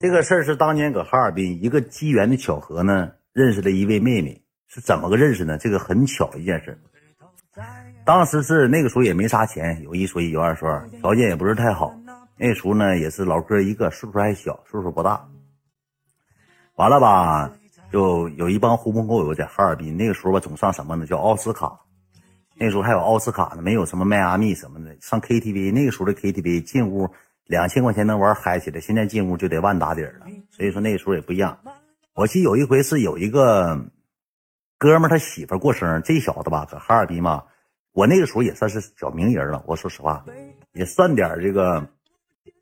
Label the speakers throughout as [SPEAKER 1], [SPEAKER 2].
[SPEAKER 1] 这个事儿是当年搁哈尔滨一个机缘的巧合呢，认识了一位妹妹，是怎么个认识呢？这个很巧一件事。当时是那个时候也没啥钱，有一说一，有二说二，条件也不是太好。那时候呢也是老哥一个，岁数还小，岁数不大。完了吧，就有一帮狐朋狗友在哈尔滨。那个时候吧，总上什么呢？叫奥斯卡。那时候还有奥斯卡呢，没有什么迈阿密什么的。上 KTV，那个时候的 KTV 进屋。两千块钱能玩嗨起来，现在进屋就得万打底了。所以说那时候也不一样。我记得有一回是有一个哥们他媳妇过生日，这小子吧，搁哈尔滨嘛，我那个时候也算是小名人了。我说实话，也算点这个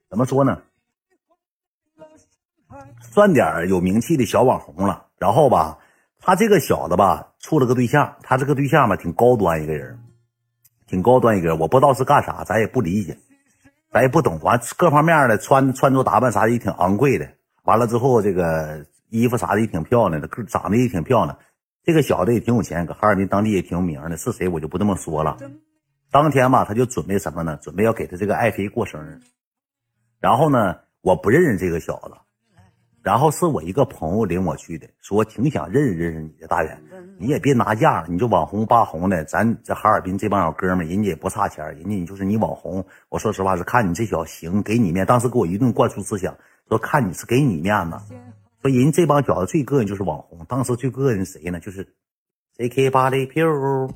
[SPEAKER 1] 怎么说呢？算点有名气的小网红了。然后吧，他这个小子吧，处了个对象，他这个对象吧，挺高端一个人，挺高端一个人。我不知道是干啥，咱也不理解。咱也不懂，完各方面的穿穿着打扮啥的也挺昂贵的。完了之后，这个衣服啥的也挺漂亮的，个长得也挺漂亮。这个小子也挺有钱，搁哈尔滨当地也挺有名的。是谁我就不这么说了。当天吧，他就准备什么呢？准备要给他这个爱妃过生日。然后呢，我不认识这个小子。然后是我一个朋友领我去的，说挺想认识认识你的大远，你也别拿价了，你就网红扒红的，咱这哈尔滨这帮小哥们，人家也不差钱，人家你就是你网红。我说实话是看你这小行，给你面，当时给我一顿灌输思想，说看你是给你面子，说人这帮小子最膈应就是网红，当时最膈应谁呢？就是 JK 八的 Q，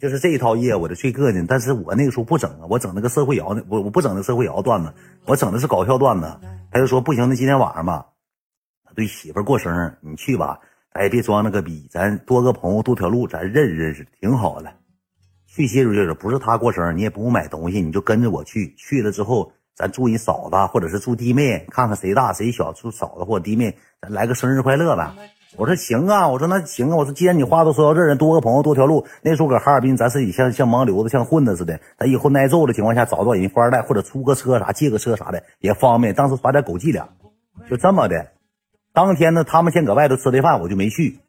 [SPEAKER 1] 就是这一套业务的最膈应。但是我那个时候不整啊，我整那个社会摇，我我不整那社会摇段子，我整的是搞笑段子。他就说不行，那今天晚上吧，他对媳妇过生日，你去吧，咱也别装那个逼，咱多个朋友多条路，咱认识认识，挺好的。去接触接触，不是他过生日，你也不用买东西，你就跟着我去。去了之后，咱祝你嫂子或者是祝弟妹，看看谁大谁小，祝嫂子或弟妹，咱来个生日快乐呗。我说行啊，我说那行啊，我说既然你话都说到这儿，多个朋友多条路。那时候搁哈尔滨，咱是以像像盲流子、像混子似的。咱以后挨揍的情况下，找到人富二代或者出个车啥、借个车啥的也方便。当时耍点狗伎俩，就这么的。当天呢，他们先搁外头吃的饭，我就没去。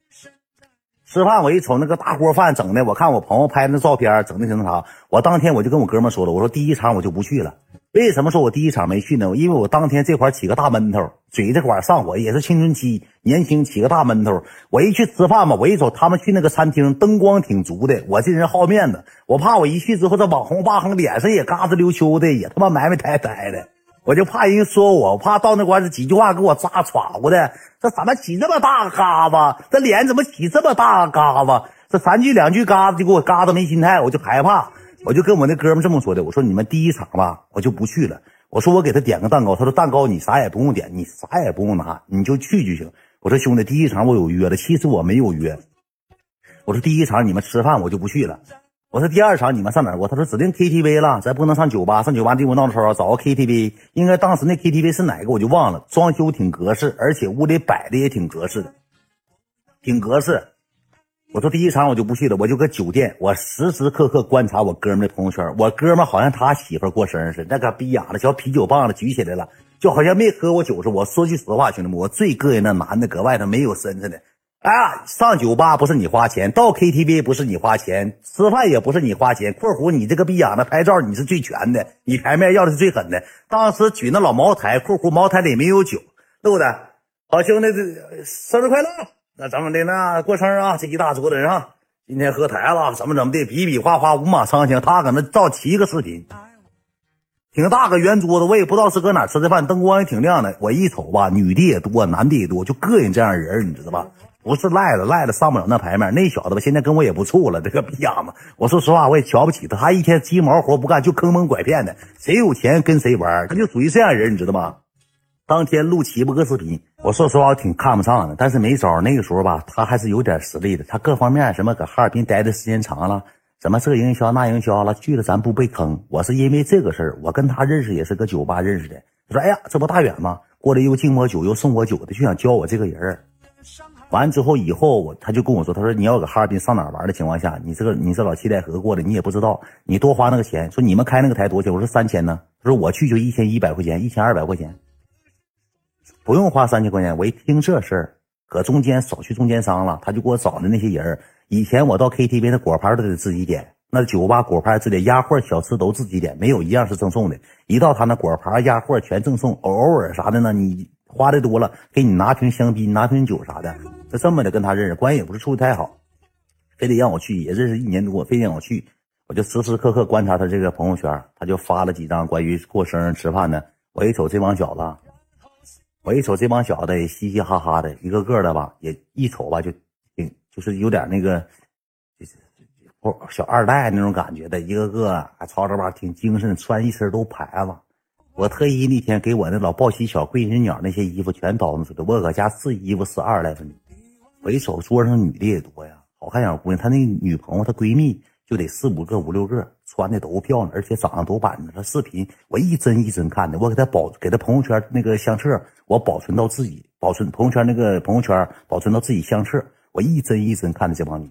[SPEAKER 1] 吃饭我一瞅那个大锅饭整的，我看我朋友拍那照片整的挺那啥。我当天我就跟我哥们说了，我说第一场我就不去了。为什么说我第一场没去呢？因为我当天这块起个大闷头，嘴这块上火，也是青春期年轻起个大闷头。我一去吃饭嘛，我一瞅他们去那个餐厅，灯光挺足的。我这人好面子，我怕我一去之后，这网红八横脸上也嘎子溜秋的，也他妈埋埋汰汰的。我就怕人说我，我怕到那块儿几句话给我扎喘乎的。这怎么起这么大嘎巴？这脸怎么起这么大嘎巴？这三句两句嘎子就给我嘎子没心态，我就害怕。我就跟我那哥们这么说的，我说你们第一场吧，我就不去了。我说我给他点个蛋糕，他说蛋糕你啥也不用点，你啥也不用拿，你就去就行。我说兄弟，第一场我有约了，其实我没有约。我说第一场你们吃饭我就不去了。我说第二场你们上哪我？他说指定 KTV 了，咱不能上酒吧，上酒吧地方闹吵，找个 KTV。应该当时那 KTV 是哪个我就忘了，装修挺格式，而且屋里摆的也挺格式的，挺格式。我说第一场我就不去了，我就搁酒店，我时时刻刻观察我哥们的朋友圈。我哥们好像他媳妇过生日似的，那个逼样的小啤酒棒子举起来了，就好像没喝过酒似的。我说句实话，兄弟们，我最膈应那男的搁外头没有身子的。哎呀，上酒吧不是你花钱，到 KTV 不是你花钱，吃饭也不是你花钱。括弧你这个逼样的拍照你是最全的，你牌面要的是最狠的。当时举那老茅台，括弧茅台里没有酒，对不对？好兄弟，这生日快乐！那怎么的呢？过生日啊！这一大桌子人啊，今天喝台了，怎么怎么的，比比划划，五马长枪。他搁那照七个视频，挺大个圆桌子，我也不知道是搁哪吃的饭，灯光也挺亮的。我一瞅吧，女的也多，男的也多，就膈应这样人，你知道吧？不是赖子，赖子上不了那牌面。那小子吧，现在跟我也不处了，这个逼样子。我说实话，我也瞧不起他，他一天鸡毛活不干，就坑蒙拐骗的，谁有钱跟谁玩，他就属于这样人，你知道吗？当天录七八个视频，我说实话我挺看不上的，但是没招。那个时候吧，他还是有点实力的。他各方面什么搁哈尔滨待的时间长了，什么这营销那营销了，去了咱不被坑。我是因为这个事儿，我跟他认识也是搁酒吧认识的。他说：“哎呀，这不大远吗？过来又敬我酒又送我酒的，就想教我这个人儿。”完之后以后我他就跟我说：“他说你要搁哈尔滨上哪玩的情况下，你这个你是老七代河过的，你也不知道，你多花那个钱。说你们开那个台多少钱？我说三千呢。他说我去就一千一百块钱，一千二百块钱。”不用花三千块钱，我一听这事儿，搁中间少去中间商了，他就给我找的那些人儿以前我到 KTV 那果盘都得自己点，那酒吧果盘自己鸭货小吃都自己点，没有一样是赠送的。一到他那果盘鸭货全赠送，偶尔啥的呢，你花的多了，给你拿瓶香槟，拿瓶酒啥的，就这么的跟他认识，关系也不是处的太好，非得让我去，也认识一年多，非得让我去，我就时时刻刻观察他这个朋友圈，他就发了几张关于过生日吃饭的，我一瞅这帮小子，我一瞅这帮小子也嘻嘻哈哈的，一个个的吧，也一瞅吧就挺就是有点那个。就是小二代那种感觉的，一个个还操着吧，挺精神，穿一身都牌子。我特意那天给我那老报喜小贵人鸟那些衣服全倒腾出来，我搁家试衣服试二十来分钟。我一瞅桌上女的也多呀，好看小姑娘，她那女朋友她闺蜜就得四五个五六个，穿的都漂亮，而且长得都板正。他视频我一帧一帧看的，我给他保给他朋友圈那个相册，我保存到自己保存朋友圈那个朋友圈保存到自己相册，我一帧一帧看的这帮女。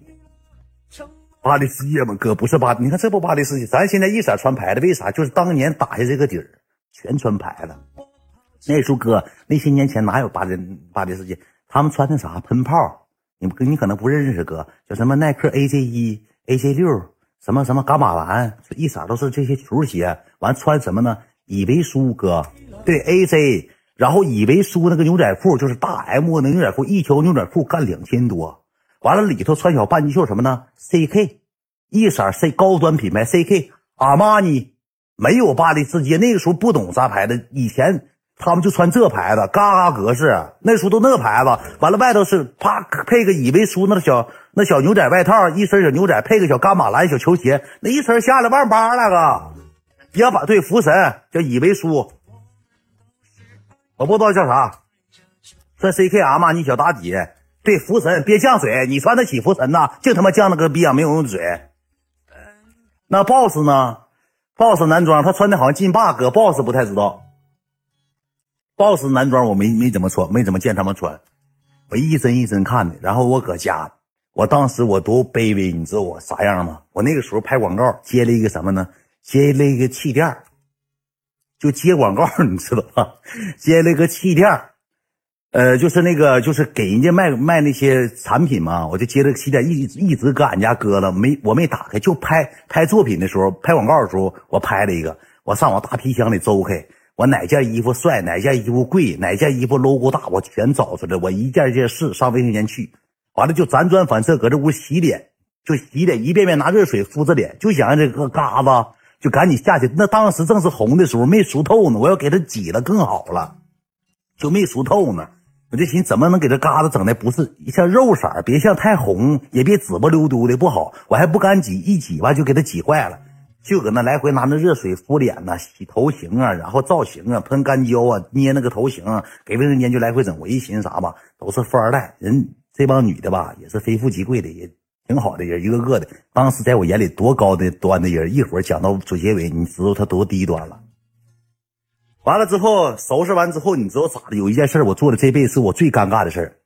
[SPEAKER 1] 巴黎世界嘛，哥不是巴，你看这不巴黎世界，咱现在一色穿牌子，为啥？就是当年打下这个底儿，全穿牌子。那时候哥，那些年前哪有巴黎巴黎世界？他们穿的啥喷泡？你你可能不认识哥，叫什么耐克 AJ 一、AJ 六，什么什么伽马蓝，一色都是这些球鞋。完穿什么呢？以为苏哥，对 AJ，然后以为苏那个牛仔裤就是大 M 的牛仔裤，一条牛仔裤干两千多。完了，里头穿小半截袖什么呢？CK，一色 C 高端品牌，CK 阿玛尼没有巴黎世界，那个时候不懂啥牌子，以前他们就穿这牌子，嘎嘎格式，那时候都那牌子。完了，外头是啪配个以为舒那小那小牛仔外套，一身小牛仔配个小伽马蓝小球鞋，那一身下来万八那个，别把对福神叫以为舒，我不知道叫啥，穿 CK 阿玛尼小打底。对，福神别降水，你穿得起福神呐？净他妈降那个逼样没有用嘴。那 boss 呢？boss 男装他穿的好像劲霸哥，boss 不太知道。Boss 男装我没没怎么穿，没怎么见他们穿。我一身一身看的，然后我搁家，我当时我多卑微，你知道我啥样吗？我那个时候拍广告接了一个什么呢？接了一个气垫就接广告，你知道吧？接了一个气垫呃，就是那个，就是给人家卖卖那些产品嘛，我就接着气垫一一直搁俺家搁了，没我没打开，就拍拍作品的时候，拍广告的时候，我拍了一个，我上我大皮箱里周开，我哪件衣服帅，哪件衣服贵，哪件衣服 logo 大，我全找出来，我一件一件试，上卫生间去，完了就辗转反侧搁这屋洗脸，就洗脸，一遍遍拿热水敷着脸，就想让这个嘎子就赶紧下去。那当时正是红的时候，没熟透呢，我要给它挤了更好了，就没熟透呢。我就寻怎么能给这疙瘩整的不是像肉色别像太红，也别紫不溜丢的不好。我还不敢挤，一挤吧就给它挤坏了。就搁那来回拿那热水敷脸呐，洗头型啊，然后造型啊，喷干胶啊，捏那个头型，啊给卫生间就来回整。我一寻思啥吧，都是富二代，人这帮女的吧也是非富即贵的，也挺好的人，一个个的。当时在我眼里多高的端的人，一会儿讲到主结尾，你知道他多低端了。完了之后，收拾完之后，你知道咋的？有一件事我做的这辈子是我最尴尬的事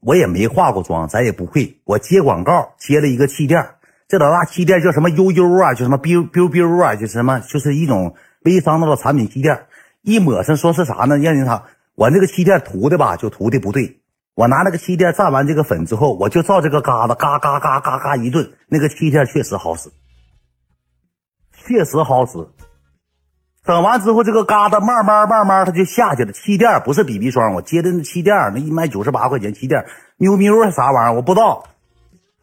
[SPEAKER 1] 我也没化过妆，咱也不会。我接广告接了一个气垫这老大气垫叫什么悠悠啊，就什么 biu biu biu 啊，就什么，就是一种微商那个产品气垫一抹上说是啥呢？让人啥？我那个气垫涂的吧，就涂的不对。我拿那个气垫蘸完这个粉之后，我就照这个嘎子嘎嘎嘎嘎嘎一顿，那个气垫确实好使，确实好使。整完之后，这个疙瘩慢慢慢慢，它就下去了。气垫不是 BB 霜，我接的那气垫那一卖九十八块钱气垫，喵喵还啥玩意儿，我不知道。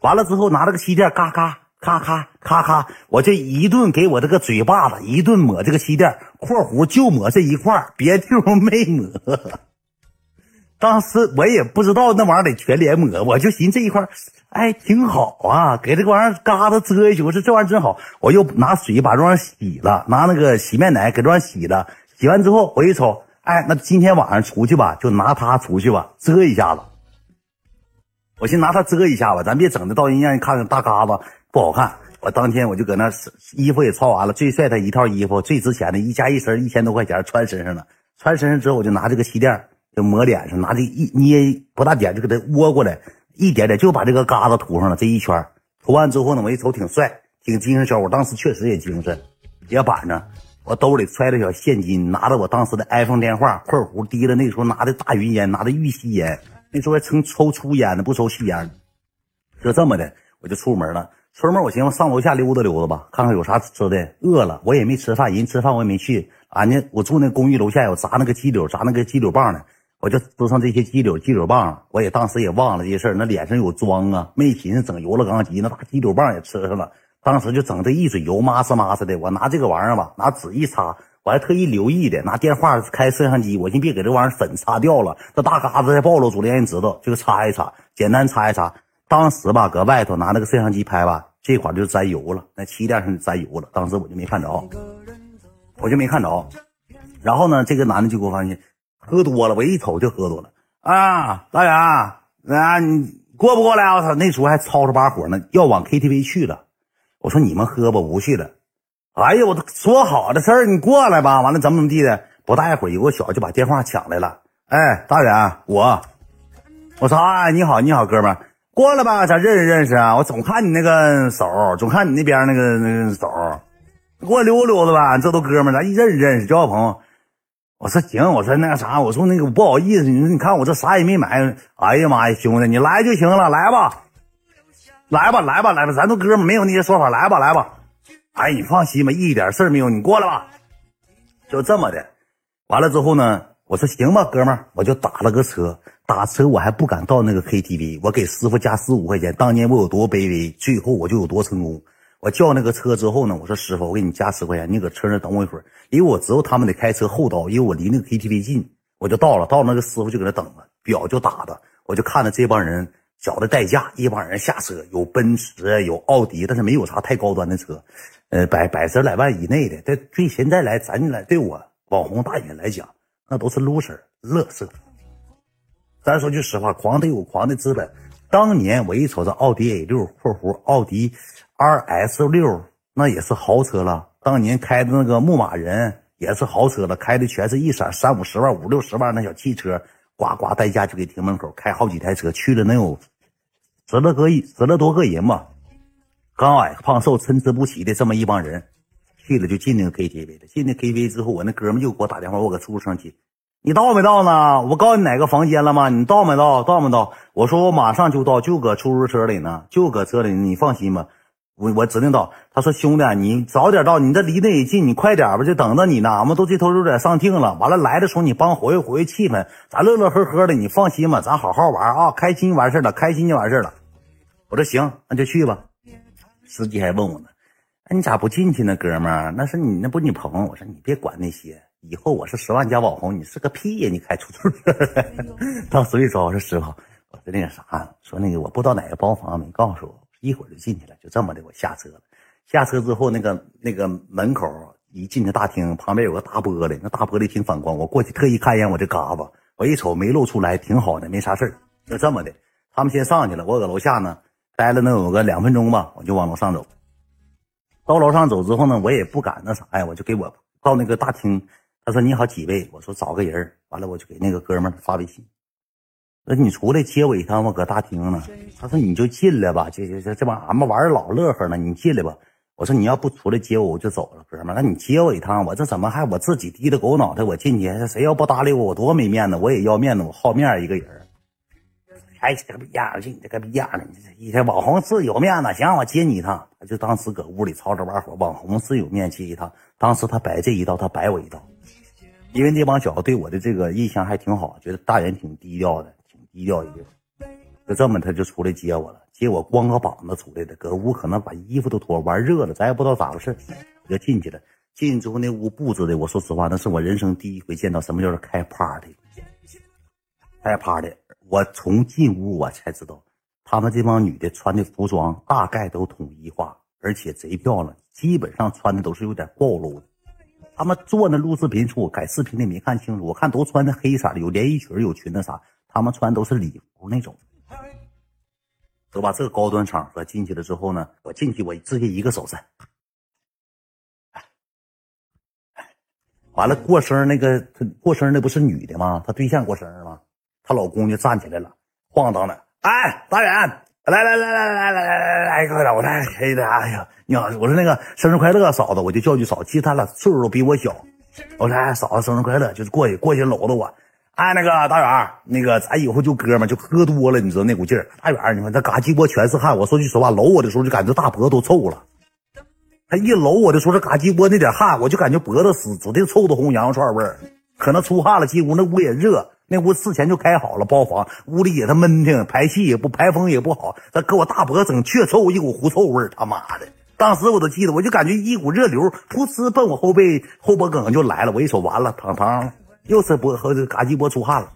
[SPEAKER 1] 完了之后，拿这个气垫，嘎嘎咔咔咔咔，我这一顿给我这个嘴巴子一顿抹这个气垫（括弧就抹这一块别地方没抹）。当时我也不知道那玩意儿得全脸抹，我就寻这一块。哎，挺好啊，给这个玩意儿嘎子遮一宿。我说这玩意儿真好，我又拿水把这玩意儿洗了，拿那个洗面奶给这玩意儿洗了。洗完之后，我一瞅，哎，那今天晚上出去吧，就拿它出去吧，遮一下子。我寻拿它遮一下吧，咱别整的到人让人看着大嘎子不好看。我当天我就搁那衣服也穿完了，最帅的一套衣服，最值钱的一加一身一千多块钱穿身上了。穿身上之后，我就拿这个气垫就抹脸上，拿这一捏不大点就给它窝过来。一点点就把这个嘎子涂上了，这一圈涂完之后呢，我一瞅挺帅，挺精神小伙。当时确实也精神，也板着。我兜里揣着小现金，拿着我当时的 iPhone 电话（括弧提了那时候拿的大云烟，拿的玉溪烟，那时候还抽抽粗烟呢，不抽细烟。就这么的，我就出门了。出门我寻思上楼下溜达溜达吧，看看有啥吃的。饿了，我也没吃饭，人吃饭我也没去。俺家我住那公寓楼下有炸那个鸡柳，炸那个鸡柳棒的。我就都上这些鸡柳鸡柳棒，我也当时也忘了这些事儿，那脸上有妆啊，没寻思整油了钢吉，那大鸡柳棒也吃上了，当时就整这一嘴油，麻死麻死的。我拿这个玩意儿吧，拿纸一擦，我还特意留意的，拿电话开摄像机，我寻别给这玩意儿粉擦掉了，这大嘎子再暴露出来，让人知道，就擦一擦，简单擦一擦。当时吧，搁外头拿那个摄像机拍吧，这块就沾油了，那气垫上就沾油了，当时我就没看着，我就没看着。然后呢，这个男的就给我发现。喝多了，我一瞅就喝多了啊！大远啊，你过不过来？我操，那时候还吵着把火呢，要往 KTV 去了。我说你们喝吧，不去了。哎呀，我都说好的事儿，你过来吧。完了怎么怎么地的？不大一会儿，有个小子就把电话抢来了。哎，大远，我，我说啊，你好，你好，哥们，过来吧，咱认识认识啊。我总看你那个手，总看你那边那个那个手，给我溜达溜达吧。这都哥们，咱一认识认识，交个朋友。我说行，我说那个啥，我说那个不好意思，你说你看我这啥也没买，哎呀妈呀，兄弟，你来就行了，来吧，来吧，来吧，来吧，咱都哥们，没有那些说法，来吧，来吧，哎，你放心吧，一点事儿没有，你过来吧，就这么的。完了之后呢，我说行吧，哥们，我就打了个车，打车我还不敢到那个 KTV，我给师傅加十五块钱，当年我有多卑微，最后我就有多成功。我叫那个车之后呢，我说师傅，我给你加十块钱，你搁车上等我一会儿，因为我知道他们得开车后道，因为我离那个 KTV 近，我就到了，到那个师傅就搁那等着，表就打的，我就看着这帮人缴的代驾，一帮人下车，有奔驰，有奥迪，但是没有啥太高端的车，呃，百百十来万以内的，这对现在来咱来对我网红大爷来讲，那都是 loser 乐色。咱说句实话，狂得有狂的资本。当年我一瞅这奥迪 A 六（括弧奥迪 RS 六），那也是豪车了。当年开的那个牧马人也是豪车了，开的全是一闪三五十万、五六十万那小汽车，呱呱代驾就给停门口，开好几台车去了，能有十来个亿、十来多个人吧。高矮胖瘦参差不齐的这么一帮人，去了就进那个 KTV 了。进那 KTV 之后，我那哥们又给我打电话，我搁出租车上接。你到没到呢？我告诉你哪个房间了吗？你到没到？到没到？我说我马上就到，就搁出租车里呢，就搁车里。你放心吧，我我指定到。他说兄弟，你早点到，你这离得也近，你快点吧，就等着你呢。俺们都这头有点上听了。完了来的时候你帮活跃活跃气氛，咱乐乐呵呵的。你放心吧，咱好好玩啊，开心完事了，开心就完事了。我说行，那就去吧。司机还问我呢，哎，你咋不进去呢，哥们儿？那是你那不你朋友。我说你别管那些。以后我是十万加网红，你是个屁呀！你开出租车，当时一说我说师傅，我说那个啥，说那个我不知道哪个包房没告诉我，一会儿就进去了，就这么的，我下车了。下车之后，那个那个门口一进去大厅，旁边有个大玻璃，那大玻璃挺反光，我过去特意看一眼我这嘎子，我一瞅没露出来，挺好的，没啥事儿。就这么的，他们先上去了，我搁楼下呢，待了能有个两分钟吧，我就往楼上走。到楼上走之后呢，我也不敢那啥呀，我就给我到那个大厅。他说：“你好，几位？”我说：“找个人。”完了，我就给那个哥们发微信。那你出来接我一趟我？搁大厅呢。他说：“你就进来吧，这这这这帮俺们玩老乐呵了，你进来吧。”我说：“你要不出来接我，我就走了，哥们。那你接我一趟，我这怎么还我自己低着狗脑袋我进去？谁要不搭理我，我多没面子！我也要面子，我好面一个人。哎，这个逼样就你这个逼样的，你这一天网红是有面子，行，我接你一趟。就当时搁屋里吵着玩火，网红是有面接一趟。当时他摆这一道，他摆我一道。因为那帮小子对我的这个印象还挺好，觉得大元挺低调的，挺低调一个。就这么，他就出来接我了。接我光个膀子出来的，搁屋可能把衣服都脱，玩热了，咱也不知道咋回事，我就进去了。进去之后，那屋布置的，我说实话，那是我人生第一回见到什么叫做开 party。开 party，我从进屋我才知道，他们这帮女的穿的服装大概都统一化，而且贼漂亮，基本上穿的都是有点暴露的。他们做那录视频，说我改视频的没看清楚。我看都穿的黑色的，有连衣裙，有裙子啥。他们穿都是礼服那种，走吧？这个高端场合进去了之后呢，我进去我直接一个手势，完了过生日那个他过生日那不是女的吗？她对象过生日吗？她老公就站起来了，晃荡的，哎，大远。来来来来来来来来来，快点！我来，哎的，哎呀，你好，我说那个生日快乐，嫂子，我就叫句嫂。其实他俩岁数都比我小。我说哎，嫂子生日快乐，就是过去过去搂着我。哎，那个大远，那个咱以后就哥们，就喝多了，你知道那股劲儿。大远，你看他嘎鸡窝全是汗。我说句实话，搂我的时候就感觉大脖子都臭了。他一搂我的时候，这嘎鸡窝那点汗，我就感觉脖子死，指定臭的红羊肉串味儿。可能出汗了，进屋那屋也热。那屋事前就开好了包房，屋里也他闷挺，排气也不排风也不好，他给我大脖整确臭，一股狐臭味他妈的！当时我都记得，我就感觉一股热流噗呲奔我后背后脖梗就来了，我一瞅完了，躺躺又是脖和嘎鸡脖出汗了，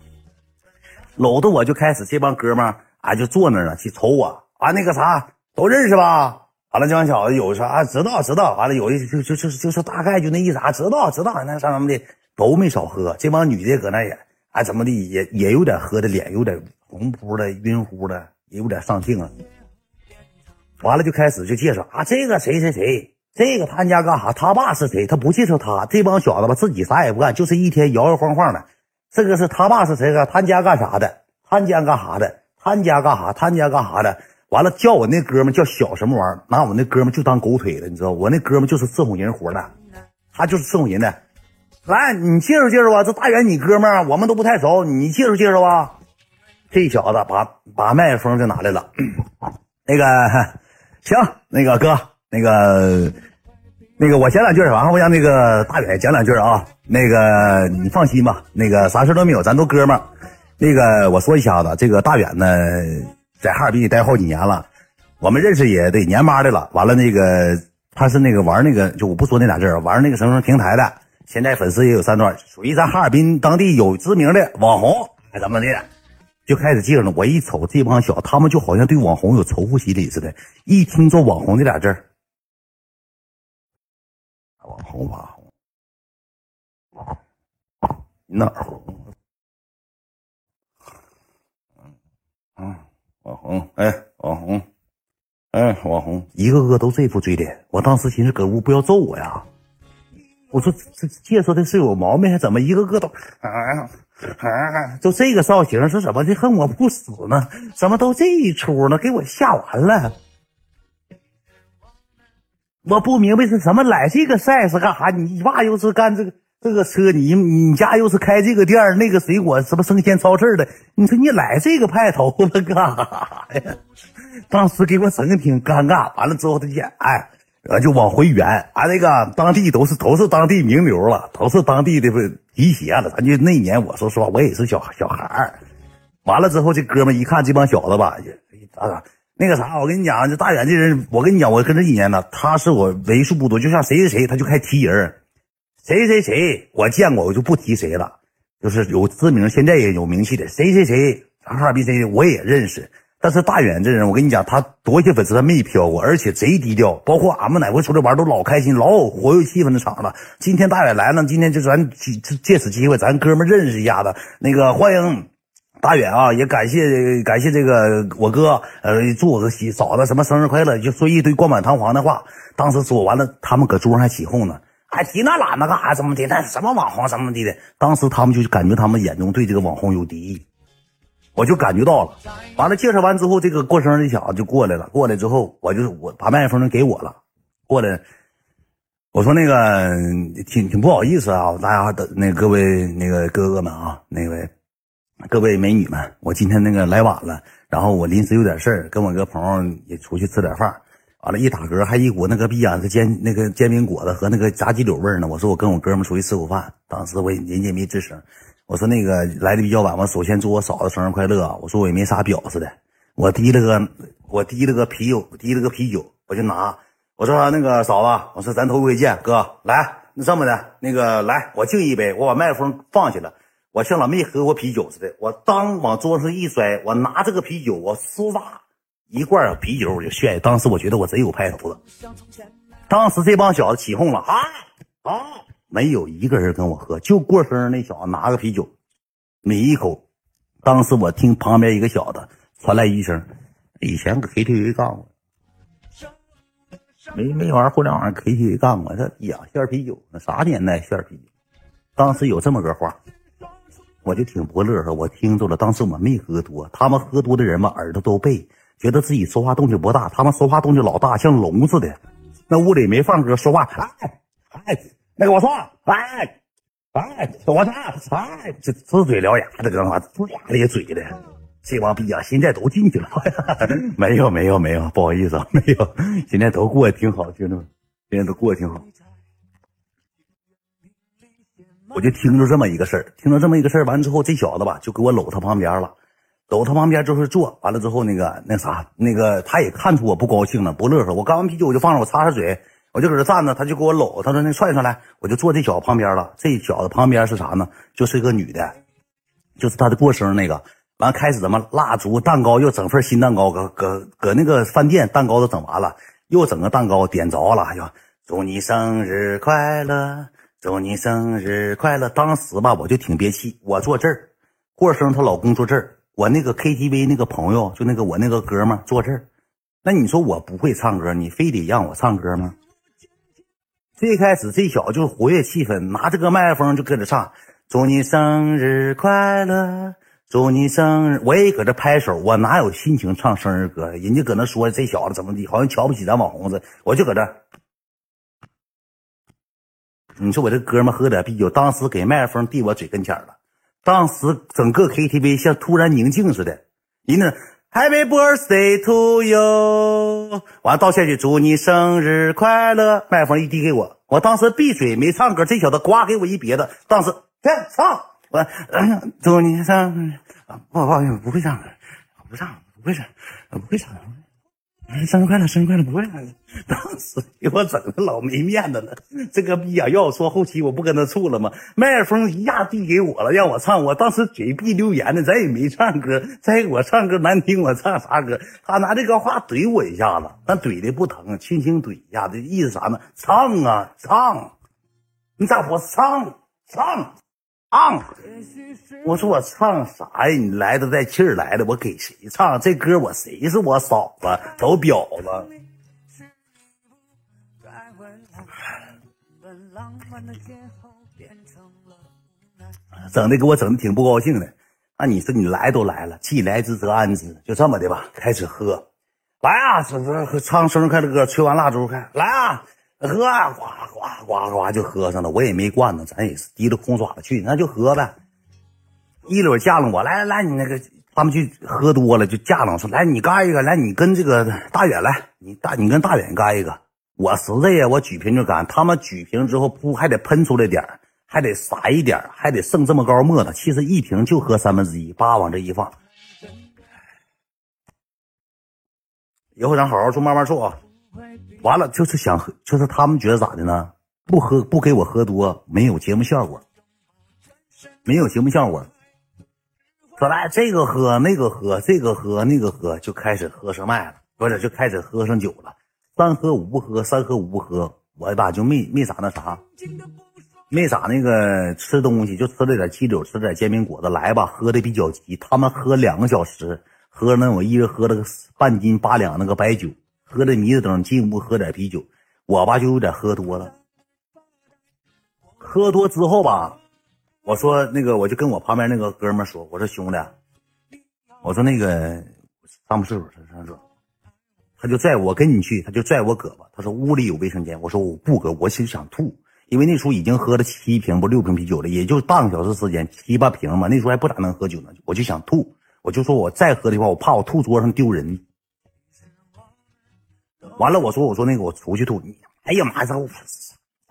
[SPEAKER 1] 搂着我就开始这帮哥们儿啊就坐那儿了去瞅我啊那个啥都认识吧？完了这帮小子有啥知道知道，完了有的就就就就是大概就那意思啊知道知道那啥什么的都没少喝，这帮女的搁那也怎么的也也有点喝的脸有点红扑的晕乎的也有点上镜了。完了就开始就介绍啊，这个谁谁谁，这个他家干啥？他爸是谁？他不介绍他。这帮小子吧，自己啥也不干，就是一天摇摇晃晃的。这个是他爸是谁？个他家干啥的？他家干啥的？他家干啥？他家干啥的？完了叫我那哥们叫小什么玩意儿？拿我那哥们就当狗腿了，你知道？我那哥们就是伺候人活的，他就是伺候人的。来，你介绍介绍吧。这大远你哥们儿，我们都不太熟，你介绍介绍吧。这小子把把麦克风就拿来了，那个。行，那个哥，那个，那个我讲两句，完了我让那个大远讲两句啊。那个你放心吧，那个啥事都没有，咱都哥们儿。那个我说一下子，这个大远呢，在哈尔滨待好几年了，我们认识也得年八的了。完了那个他是那个玩那个，就我不说那俩字玩那个什么什么平台的，现在粉丝也有三段，属于咱哈尔滨当地有知名的网红，怎么的。就开始介绍了，我一瞅这帮小，他们就好像对网红有仇富心理似的。一听说网红这俩字儿，网红网红，你哪儿红？嗯嗯，网红，哎，网红，哎，网红，一个个都这副嘴脸。我当时寻思，搁屋不要揍我呀。我说这介绍的是有毛病，还怎么一个个都啊？啊！就这个造型是怎么的？恨我不死呢？怎么都这一出呢？给我吓完了！我不明白是什么来这个赛是干啥？你爸又是干这个这个车，你你家又是开这个店那个水果什么生鲜超市的？你说你来这个派头子干啥呀？当时给我整的挺尴尬。完了之后他就哎。呃，就往回圆，啊，那个当地都是都是当地名流了，都是当地的皮鞋了。咱就那年，我说实话，我也是小小孩儿。完了之后，这哥们一看这帮小子吧，啊，那个啥，我跟你讲，这大远这人，我跟你讲，我跟他几年呢，他是我为数不多，就像谁谁谁，他就开踢人，谁谁谁我见过，我就不提谁了，就是有知名，现在也有名气的，谁谁谁，哈尔滨谁我也认识。但是大远这人，我跟你讲，他多些粉丝他没飘过，而且贼低调。包括俺们哪回出来玩都老开心，老有活跃气氛的场了。今天大远来了，今天就咱借此机会，咱哥们认识一下子。那个欢迎大远啊，也感谢感谢这个我哥，呃，祝我个媳嫂子什么生日快乐，就说一堆冠冕堂皇的话。当时说完了，他们搁桌上还起哄呢，还提那懒子干啥？怎么的？那什么网红什么的的？当时他们就感觉他们眼中对这个网红有敌意。我就感觉到了，完了介绍完之后，这个过生日的小子就过来了。过来之后，我就我把麦克风给我了，过来，我说那个挺挺不好意思啊，大家的那各位那个哥哥们啊，那位各位美女们，我今天那个来晚了，然后我临时有点事儿，跟我个朋友也出去吃点饭，完了，一打嗝还一股那个逼啊，这煎那个煎饼果子和那个炸鸡柳味儿呢。我说我跟我哥们出去吃口饭，当时我人家没吱声。我说那个来的比较晚，我首先祝我嫂子生日快乐。我说我也没啥表示的，我提了个我提了个啤酒，提了个啤酒，我就拿。我说那个嫂子，我说咱头回见，哥来，那这么的，那个来，我敬一杯，我把麦克风放下了，我像老没喝过啤酒似的，我当往桌上一摔，我拿这个啤酒，我嗖哒一罐啤酒我就炫。当时我觉得我贼有派头了，当时这帮小子起哄了啊啊！没有一个人跟我喝，就过生日那小子拿个啤酒，抿一口。当时我听旁边一个小子传来一声：“以前 KTV 干过，没没玩互联网 KTV 干过。”他呀，馅啤酒那啥年代馅啤酒？当时有这么个话，我就挺不乐呵。我听着了，当时我没喝多，他们喝多的人嘛，耳朵都背，觉得自己说话动静不大，他们说话动静老大，像聋似的。那屋里没放歌，说话哎哎。那个我说，哎，哎，我说，哎，这呲嘴獠牙的，干嘛？呲牙咧嘴的，这帮逼啊，现在都进去了。没有，没有，没有，不好意思啊，没有。现在都过得挺好，兄弟们，现在都过得挺好。我就听着这么一个事儿，听着这么一个事儿，完之后这小子吧就给我搂他旁边了，搂他旁边就是坐，完了之后那个那啥那个他也看出我不高兴了，不乐呵。我干完啤酒我就放着，我擦擦嘴，我就搁这站着，他就给我搂，他说那踹上来，我就坐这小子旁边了。这小子旁边是啥呢？就是一个女的，就是他的过生日那个。完开始怎么蜡烛蛋糕又整份新蛋糕，搁搁搁那个饭店蛋糕都整完了，又整个蛋糕点着了，又祝你生日快乐。祝你生日快乐！当时吧，我就挺憋气。我坐这儿，过生她老公坐这儿，我那个 KTV 那个朋友，就那个我那个哥们坐这儿。那你说我不会唱歌，你非得让我唱歌吗？最开始这小子就是活跃气氛，拿着个麦克风就搁这唱：“祝你生日快乐，祝你生日。”我也搁这拍手，我哪有心情唱生日歌？人家搁那说这小子怎么的，好像瞧不起咱网红似的。我就搁这。你说我这哥们喝点啤酒，当时给麦克风递我嘴跟前了，当时整个 KTV 像突然宁静似的。人那 Happy Birthday to you，完了道歉去祝你生日快乐。麦克风一递给我，我当时闭嘴没唱歌，这小子呱给我一别的，当时别唱我祝你生日，不不不不会唱歌，不唱不会唱，不会唱。生日快乐，生日快乐！不会，当时给我整的老没面子了。这个逼呀，要我说后期我不跟他处了吗？麦克风一下递给我了，让我唱。我当时嘴闭溜言的，咱也没唱歌。再给我唱歌难听，我唱啥歌？他拿这个话怼我一下子，但怼的不疼，轻轻怼一下子，意思啥呢？唱啊唱！你咋不唱？唱！唱！我说我唱啥呀？你来的带气儿来的，我给谁唱这歌？我谁是我嫂子？都婊子！整的给我整的挺不高兴的。那你说你来都来了，既来之则安之，就这么的吧。开始喝，来啊！唱生日快乐歌，吹完蜡烛，看来啊！喝，呱呱呱呱就喝上了。我也没惯呢，咱也是提着空爪子去，那就喝呗。一会儿架楞我，来来来，你那个他们去喝多了就架楞，说来你干一个，来你跟这个大远来，你大你跟大远干一个。我实在呀，我举瓶就干。他们举瓶之后噗还得喷出来点还得洒一点还得剩这么高沫子。其实一瓶就喝三分之一，叭往这一放。以后咱好好做，慢慢做啊。完了就是想喝，就是他们觉得咋的呢？不喝不给我喝多，没有节目效果，没有节目效果。说来这个喝那个喝，这个喝那个喝，就开始喝上麦了，不是就开始喝上酒了。三喝五不喝，三喝五不喝，我吧就没没咋那啥，没咋那个吃东西，就吃了点鸡柳，吃点煎饼果子。来吧，喝的比较急。他们喝两个小时，喝那我一人喝了个半斤八两那个白酒。喝的迷子灯，进屋喝点啤酒，我吧就有点喝多了。喝多之后吧，我说那个，我就跟我旁边那个哥们说，我说兄弟，我说那个上不岁数，他上说，他就拽我跟你去，他就拽我胳膊，他说屋里有卫生间，我说我不搁，我其实想吐，因为那时候已经喝了七瓶不六瓶啤酒了，也就半个小时时间七八瓶嘛，那时候还不咋能喝酒呢，我就想吐，我就说我再喝的话，我怕我吐桌上丢人。完了，我说我说那个我出去吐，你哎呀妈呀，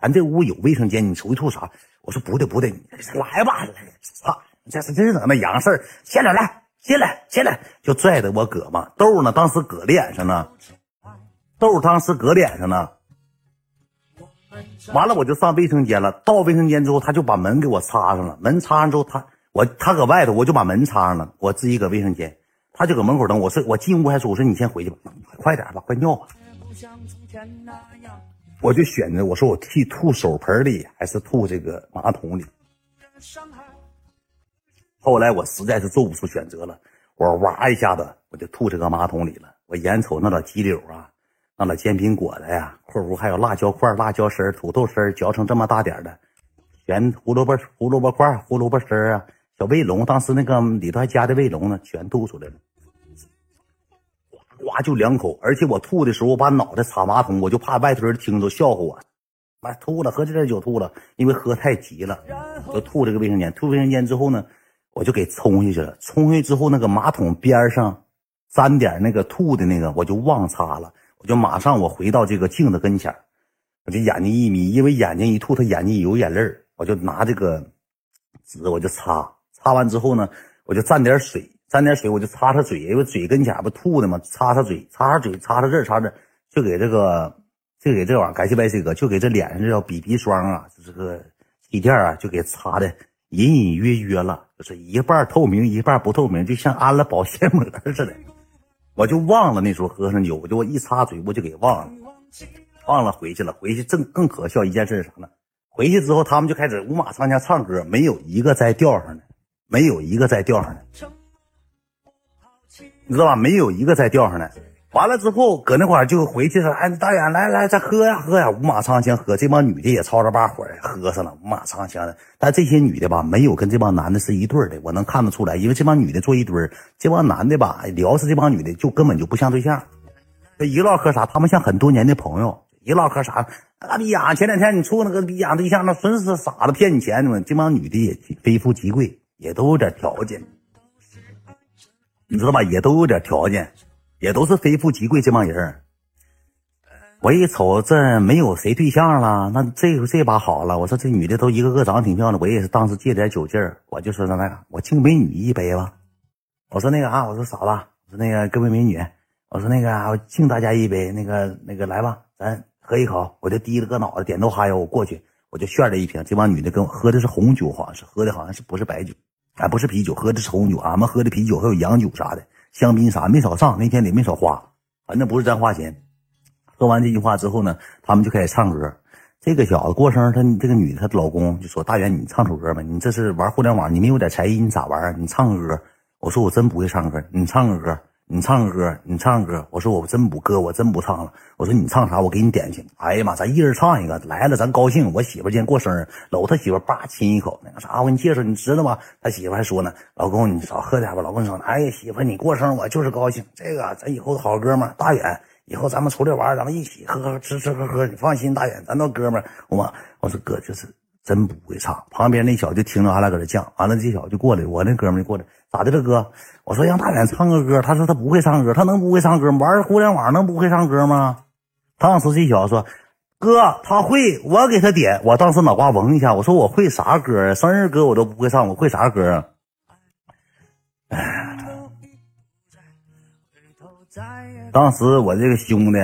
[SPEAKER 1] 咱这屋有卫生间，你出去吐啥？我说不对不对，来吧，操，这是真整那洋事儿，下来来，进来进来，就拽着我胳膊，豆呢当时搁脸上呢，豆当时搁脸上呢。完了我就上卫生间了，到卫生间之后他就把门给我插上了，门插上之后他我他搁外头，我就把门插上了，我自己搁卫生间，他就搁门口等我。说我进屋还说我说你先回去吧，快点吧，快尿吧。我就选择我说我替吐手盆里还是吐这个马桶里。后来我实在是做不出选择了，我哇一下子我就吐这个马桶里了。我眼瞅那老鸡柳啊，那老煎饼果子呀，括弧还有辣椒块、辣椒丝、土豆丝嚼成这么大点的，全胡萝卜、胡萝卜块、胡萝卜丝啊，小卫龙，当时那个里头还加的卫龙呢，全吐出来了。呱就两口，而且我吐的时候，我把脑袋插马桶，我就怕外头人听着笑话我。妈吐了，喝这点酒吐了，因为喝太急了，就吐这个卫生间。吐卫生间之后呢，我就给冲下去了。冲下去之后，那个马桶边上沾点那个吐的那个，我就忘擦了。我就马上我回到这个镜子跟前我就眼睛一眯，因为眼睛一吐，他眼睛有眼泪我就拿这个纸我就擦，擦完之后呢，我就蘸点水，沾点水我就擦擦嘴，因为嘴跟前不吐的嘛，擦擦嘴，擦擦嘴，擦擦这擦这，就给这个，就给这玩意儿，感谢白 C 哥，就给这脸上这叫 BB 霜啊，这个气垫啊，就给擦的隐隐约约了，就是一半透明，一半不透明，就像安了保鲜膜似的。我就忘了那时候喝上酒，我就我一擦嘴，我就给忘了，忘了回去了。回去正更可笑一件事是啥呢？回去之后，他们就开始五马长枪唱歌，没有一个在调上的，没有一个在调上的，你知道吧？没有一个在钓上的。完了之后，搁那块就回去说：“哎，大远来来，再喝呀喝呀！”五马长枪喝，这帮女的也吵着把火的喝上了，五马长枪的。但这些女的吧，没有跟这帮男的是一对的，我能看得出来，因为这帮女的坐一堆，这帮男的吧聊是这帮女的，就根本就不像对象。这一唠嗑啥，他们像很多年的朋友。一唠嗑啥，大逼呀！前两天你处那个逼样对象，那纯是傻子骗你钱呢。这帮女的也非富即贵，也都有点条件，你知道吧？也都有点条件。也都是非富即贵这帮人我一瞅这没有谁对象了，那这这把好了。我说这女的都一个个长得挺漂亮，我也是当时借点酒劲儿，我就说那个，我敬美女一杯吧。我说那个啊，我说嫂子，我说那个各位美女，我说那个我敬大家一杯，那个那个来吧，咱喝一口。我就低了个脑袋，点头哈腰，我过去，我就炫了一瓶。这帮女的跟我喝的是红酒，好像是喝的好像是不是白酒，哎，不是啤酒，喝的是红酒。俺们喝的啤酒还有洋酒啥的。香槟啥没少上，那天也没少花，反正不是咱花钱。说完这句话之后呢，他们就开始唱歌。这个小子过生日，他这个女的，她老公就说：“大元，你唱首歌吧，你这是玩互联网，你没有点才艺，你咋玩？你唱个歌。”我说：“我真不会唱歌，你唱个歌。”你唱个歌，你唱个歌。我说我真不哥，我真不唱了。我说你唱啥，我给你点去。哎呀妈，咱一人唱一个来了，咱高兴。我媳妇今天过生日，搂他媳妇叭亲一口，那个啥，我给你介绍，你知道吗？他媳妇还说呢，老公你少喝点吧。老公说，哎呀媳妇你过生日我就是高兴。这个咱以后好哥们大远，以后咱们出来玩，咱们一起喝喝吃吃喝喝。你放心，大远咱都哥们我我说哥就是真不会唱。旁边那小子就听着俺俩搁这犟，完了这小子就过来，我那哥们就过来。咋的了，哥？我说让大远唱个歌，他说他不会唱歌，他能不会唱歌？玩互联网能不会唱歌吗？当时这小子说：“哥，他会，我给他点。”我当时脑瓜嗡一下，我说我会啥歌啊？生日歌我都不会唱，我会啥歌啊？当时我这个兄弟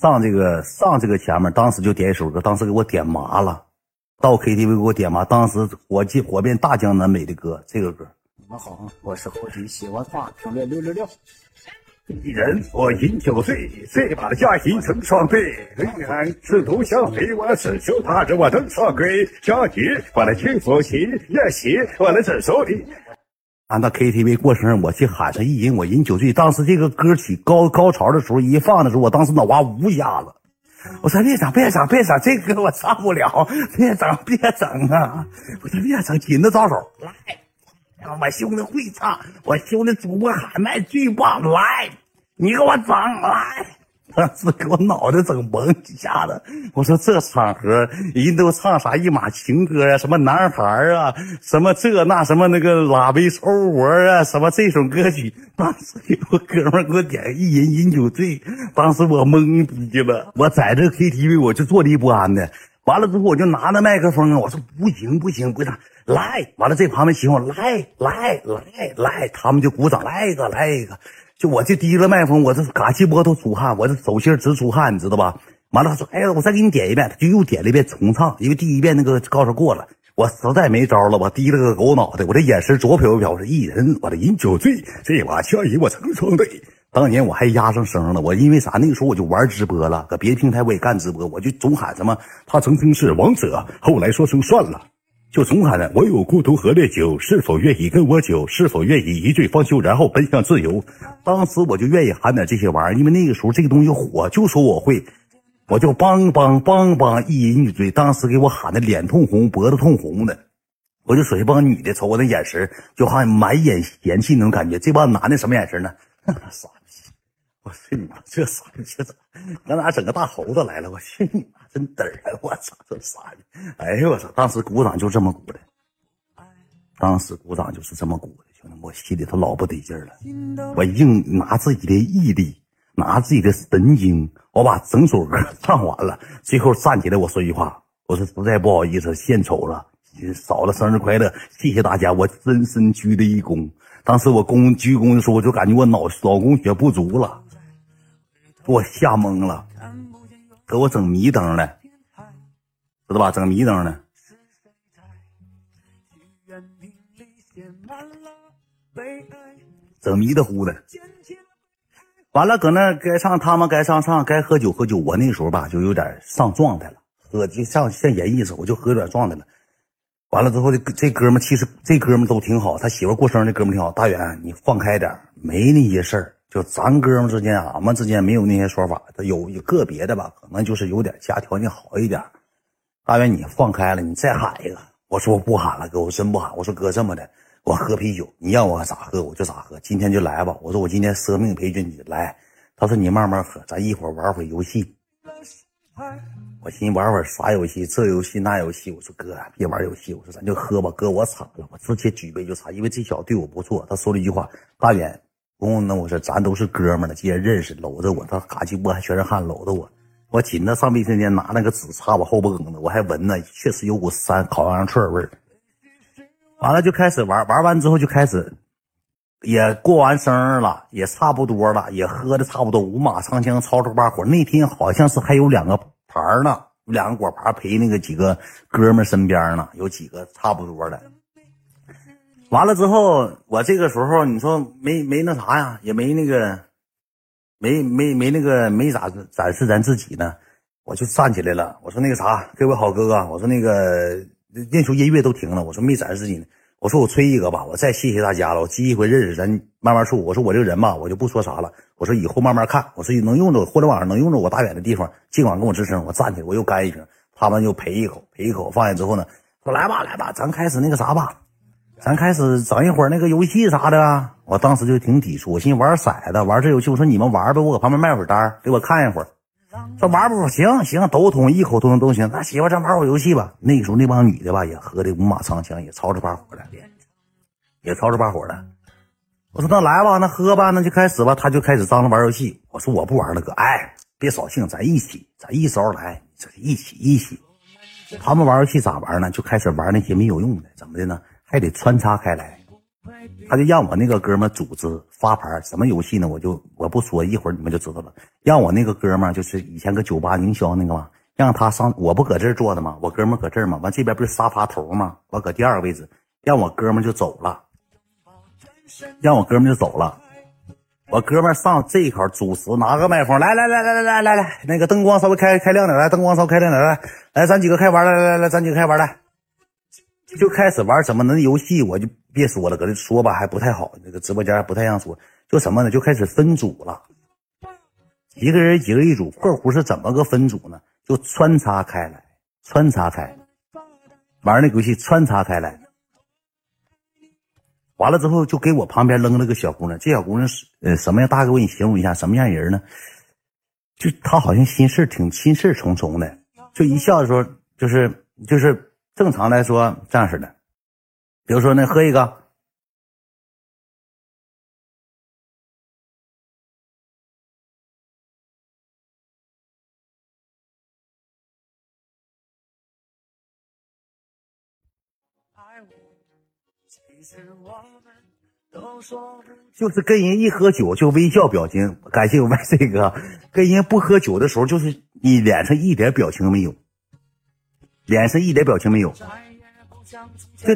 [SPEAKER 1] 上这个上这个前面，当时就点一首歌，当时给我点麻了，到 KTV 给我点麻，当时火气火遍大江南北的歌，这个歌。
[SPEAKER 2] 你们好，我是侯迪喜欢话评论六六六。
[SPEAKER 3] 一人我饮酒醉，醉把佳人成双对。人俺志同相随，我只求踏着我登上归。佳节我来轻抚琴，宴席我来整手里。
[SPEAKER 1] 俺到 KTV 过生日，我去喊上一人，我饮酒醉。当时这个歌曲高高潮的时候，一放的时候，我当时脑瓜呜一下子。我说别整，别整，别整，这歌我唱不了，别整，别整啊！我说别整，紧着招手来。我兄弟会唱，我兄弟主播喊麦最棒，来，你给我整来！当时给我脑袋整懵一下子。我说这场合人都唱啥一马情歌呀，什么男孩啊，什么这那什么那个拉贝抽活啊，什么这首歌曲。当时有哥们给我点一人饮酒醉，当时我懵逼了。我在这 KTV 我就坐立不安的。完了之后我就拿着麦克风啊，我说不行不行不行。来，完了，这旁边媳妇来来来来，他们就鼓掌，来一个来一个，就我就提着麦克风，我这嘎气脖头出汗，我这手心直出汗，你知道吧？完了，他说，哎呀，我再给你点一遍，他就又点了一遍重唱，因为第一遍那个高潮过了，我实在没招了，我低了个狗脑袋，我这眼神左瞟右瞟，我说一人，我这饮酒醉，这把枪引我成双对。当年我还压上声了，我因为啥？那个时候我就玩直播了，搁别的平台我也干直播，我就总喊什么，他曾经是王者，后来说声算了。就总喊着我有孤独和烈酒，是否愿意跟我酒？是否愿意一醉方休，然后奔向自由？当时我就愿意喊点这些玩意儿，因为那个时候这个东西火，就说我会，我就梆梆梆梆一饮一醉。当时给我喊的脸通红，脖子通红的，我就说这帮女的瞅我那眼神，就好像满眼嫌弃那种感觉。这帮男的什么眼神呢？傻！我去你妈，这啥？这咋搁哪整个大猴子来了？我去你妈！真嘚儿！我操，这啥！哎呦我操！当时鼓掌就这么鼓的，当时鼓掌就是这么鼓的，兄弟们，我心里头老不得劲了。我硬拿自己的毅力，拿自己的神经，我把整首歌唱完了。最后站起来，我说一句话，我说实在不好意思，献丑了，嫂子生日快乐，谢谢大家，我深深鞠了一躬。当时我躬鞠躬的时候，我就感觉我脑脑供血不足了，给我吓懵了，给我整迷瞪了，知道吧？整迷瞪了。整迷的糊的，完了搁那该上他们该上上，该喝酒喝酒。我那时候吧就有点上状态了，喝就像像演意思，我就喝有点状态了。完了之后，这这哥们其实这哥们都挺好，他媳妇过生日，那哥们挺好。大远，你放开点，没那些事儿。就咱哥们之间，俺们之间没有那些说法。有个别的吧，可能就是有点家条件好一点。大远，你放开了，你再喊一个。我说我不喊了，哥，我真不喊。我说哥，这么的，我喝啤酒，你让我咋喝我就咋喝。今天就来吧。我说我今天舍命陪着你来。他说你慢慢喝，咱一会儿玩会游戏。我寻思玩会啥游戏，这游戏那游戏。我说哥，别玩游戏。我说咱就喝吧。哥，我惨了，我直接举杯就惨，因为这小子对我不错。他说了一句话：“大远，不用那。”我说咱都是哥们了，既然认识，搂着我。他嘎鸡巴还全是汗，搂着我。我紧着上卫生间拿那个纸擦我后脖梗子，我还闻呢，确实有股膻烤羊肉串味儿。完了就开始玩，玩完之后就开始，也过完生日了，也差不多了，也喝的差不多，五马长枪，操着把火。那天好像是还有两个。牌呢？两个果盘陪那个几个哥们身边呢，有几个差不多的。完了之后，我这个时候你说没没那啥呀，也没那个，没没没那个没咋展示咱自己呢，我就站起来了。我说那个啥，各位好哥哥，我说那个那时候音乐都停了，我说没展示自己呢。我说我吹一个吧，我再谢谢大家了，我第一回认识咱慢慢处。我说我这个人吧，我就不说啥了。我说以后慢慢看。我说能用着互联网上能用着我大远的地方，尽管跟我吱声。我站起来，我又干一瓶，他们又赔一口，赔一口放下之后呢，说来吧来吧，咱开始那个啥吧，咱开始整一会儿那个游戏啥的。我当时就挺抵触，我寻思玩骰子，玩这游戏。我说你们玩呗，我搁旁边卖会儿单，给我看一会儿。说玩不行行都通，一口同声都行。那媳妇咱玩会儿游戏吧。那时候那帮女的吧，也喝的五马长枪，也吵着把火的，也吵着把火的。我说那来吧，那喝吧，那就开始吧。他就开始张罗玩游戏。我说我不玩了，哥，哎，别扫兴，咱一起，咱一招来，这一起一起。他们玩游戏咋玩呢？就开始玩那些没有用的，怎么的呢？还得穿插开来。他就让我那个哥们组织发牌，什么游戏呢？我就我不说，一会儿你们就知道了。让我那个哥们就是以前搁酒吧营销那个嘛，让他上，我不搁这儿坐的嘛，我哥们搁这儿嘛，完这边不是沙发头嘛，我搁第二个位置，让我哥们就走了，让我哥们就走了，我哥们上这一口主持，拿个麦克风，来来来来来来来来，那个灯光稍微开开亮点，来灯光稍微开亮点，来来咱几个开玩，来来来来咱几个开玩来。就开始玩什么那？游戏我就别说了，搁这说吧还不太好，那个直播间不太让说。就什么呢？就开始分组了，一个人几个一组。括弧是怎么个分组呢？就穿插开来，穿插开，玩那个游戏穿插开来。完了之后就给我旁边扔了个小姑娘，这小姑娘是呃什么样？大哥我给你形容一下什么样人呢？就她好像心事挺心事重重的，就一笑的时候就是就是。正常来说这样式的，比如说那喝一个，就是跟人一喝酒就微笑表情。感谢我们这个，跟人不喝酒的时候，就是你脸上一点表情没有。脸上一点表情没有，这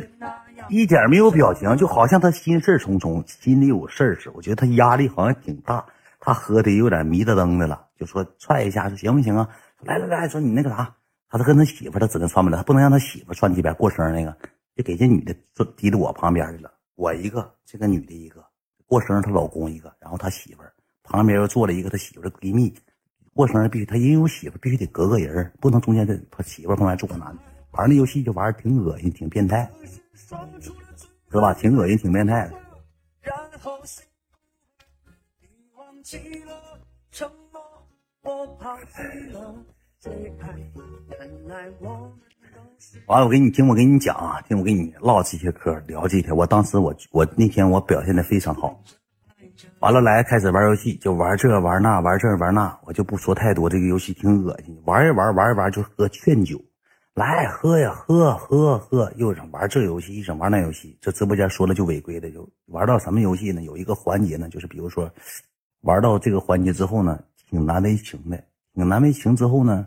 [SPEAKER 1] 一点没有表情，就好像他心事重重，心里有事儿似的。我觉得他压力好像挺大，他喝的有点迷瞪瞪的了，就说踹一下说行不行啊？来来来，说你那个啥，他说跟他媳妇他指定穿不了，他不能让他媳妇穿这边过生那个，就给这女的就提到我旁边去了。我一个，这个女的一个，过生日她老公一个，然后他媳妇旁边又坐了一个他媳妇的闺蜜。过生日必须他因为有媳妇，必须得隔个人，不能中间这他媳妇旁边坐个男的。玩那游戏就玩挺恶心，挺变态，是吧？挺恶心，挺变态的。完了，我给你听，我给你讲啊，听我给你唠这些嗑，聊这些。我当时我我那天我表现的非常好。完了，来开始玩游戏，就玩这玩那，玩这玩那，我就不说太多。这个游戏挺恶心，玩一玩，玩一玩就喝劝酒，来喝呀，喝喝喝，又整玩这游戏，一整玩那游戏。这直播间说了就违规的，就玩到什么游戏呢？有一个环节呢，就是比如说玩到这个环节之后呢，挺难为情的，挺难为情之后呢，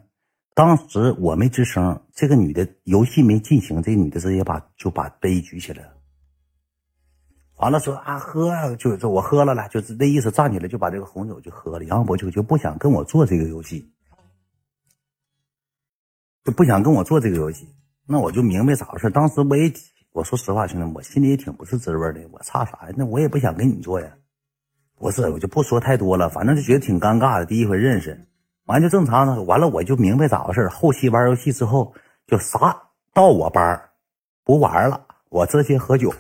[SPEAKER 1] 当时我没吱声，这个女的游戏没进行，这女的直接把就把杯举起来了。完了说啊喝，就是我喝了了，就是那意思，站起来就把这个红酒就喝了。杨博就就不想跟我做这个游戏，就不想跟我做这个游戏。那我就明白咋回事。当时我也我说实话，兄弟，我心里也挺不是滋味的。我差啥呀？那我也不想跟你做呀。不是，我就不说太多了，反正就觉得挺尴尬的。第一回认识，完就正常的。完了我就明白咋回事。后期玩游戏之后，就啥到我班不玩了，我直接喝酒。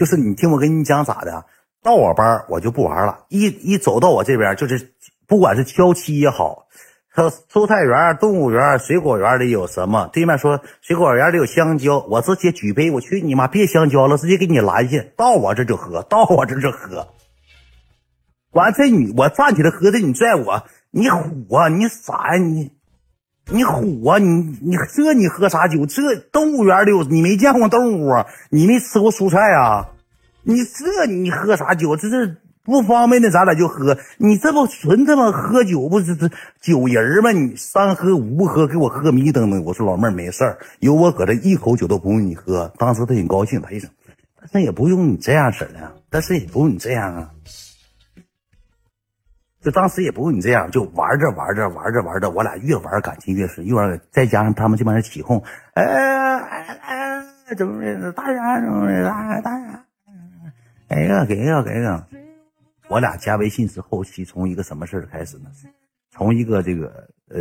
[SPEAKER 1] 就是你听我跟你讲咋的，到我班我就不玩了。一一走到我这边，就是不管是敲七也好，说蔬菜园、动物园、水果园里有什么，对面说水果园里有香蕉，我直接举杯，我去你妈，别香蕉了，直接给你拦下，到我这就喝，到我这就喝。完这你我站起来喝的你拽我，你虎啊，你傻呀你，你虎啊你你这你喝啥酒？这动物园里有你没见过动物啊？你没吃过蔬菜啊？你这你喝啥酒？这是不方便的，咱俩就喝。你这不纯他妈喝酒不是这酒人吗？你三喝五不喝，给我喝迷瞪的。我说老妹儿没事儿，有我搁这一口酒都不用你喝。当时他挺高兴，他一整，但是也不用你这样式的，但是也不用你这样啊。就当时也不用你这样，就玩着玩着玩着玩着，我俩越玩感情越深，越玩再加上他们这帮人起哄，哎哎哎，怎么的？大人怎么的？大人。给个给个给个，我俩加微信是后期从一个什么事儿开始呢？从一个这个呃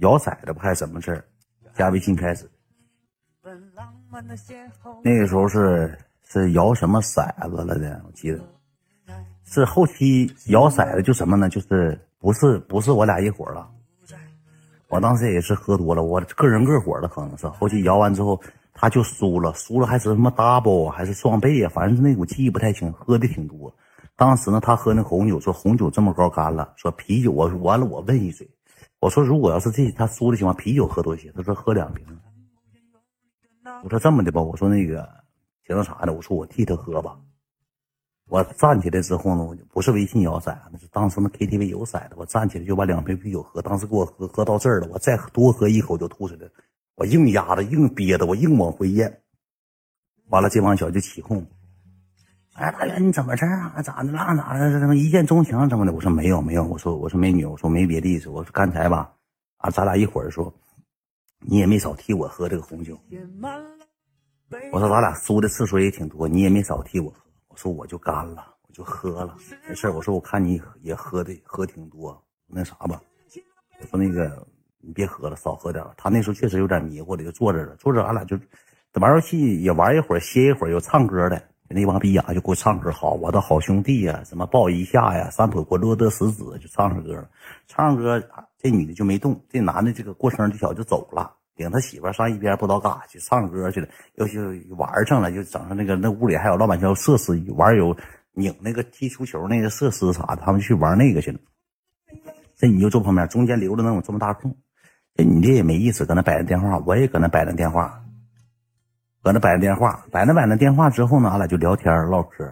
[SPEAKER 1] 摇骰子不还是什么事儿？加微信开始。那个时候是是摇什么骰子了的？我记得是后期摇色子就什么呢？就是不是不是我俩一伙了。我当时也是喝多了，我个人个伙的可能是后期摇完之后。他就输了，输了还是什么 double 还是双倍呀？反正是那股记忆不太清，喝的挺多。当时呢，他喝那红酒，说红酒这么高干了，说啤酒我完了，我问一嘴，我说如果要是这他输的情况，啤酒喝多些？他说喝两瓶。我说这么的吧，我说那个行那啥的，我说我替他喝吧。我站起来之后呢，我就不是微信摇骰，那是当时那 KTV 有骰子，我站起来就把两瓶啤酒喝，当时给我喝喝到这儿了，我再多喝一口就吐出来了。我硬压着，硬憋着，我硬往回咽。完了，这帮小子就起哄：“哎，大元，你怎么这样？咋的啦？咋的？怎么一见钟情怎么的？”我说：“没有，没有。”我说：“我说美女，我说没别的意思。我说刚才吧，啊，咱俩一会儿说，你也没少替我喝这个红酒。我说咱俩输的次数也挺多，你也没少替我喝。我说我就干了，我就喝了，没事。我说我看你也喝的喝挺多，那啥吧。我说那个。”你别喝了，少喝点他那时候确实有点迷糊的，就坐着了。坐着，俺俩就玩游戏，也玩一会儿，歇一会儿。有唱歌的，那帮逼呀就给我唱歌。好，我的好兄弟呀，什么抱一下呀，三浦国洛德十子就唱上歌了。唱歌，这女的就没动，这男的这个过生日这小子就走了，领他媳妇上一边不知道干啥去唱歌去了，又去玩上了，就整上那个那屋里还有老板叫设施，玩有拧那个踢足球那个设施啥的，他们去玩那个去了。这你就坐旁边，中间留着能有这么大空。这你这也没意思，搁那摆着电话，我也搁那摆着电话，搁那摆着电话，摆着摆着电话之后呢，俺俩就聊天唠嗑，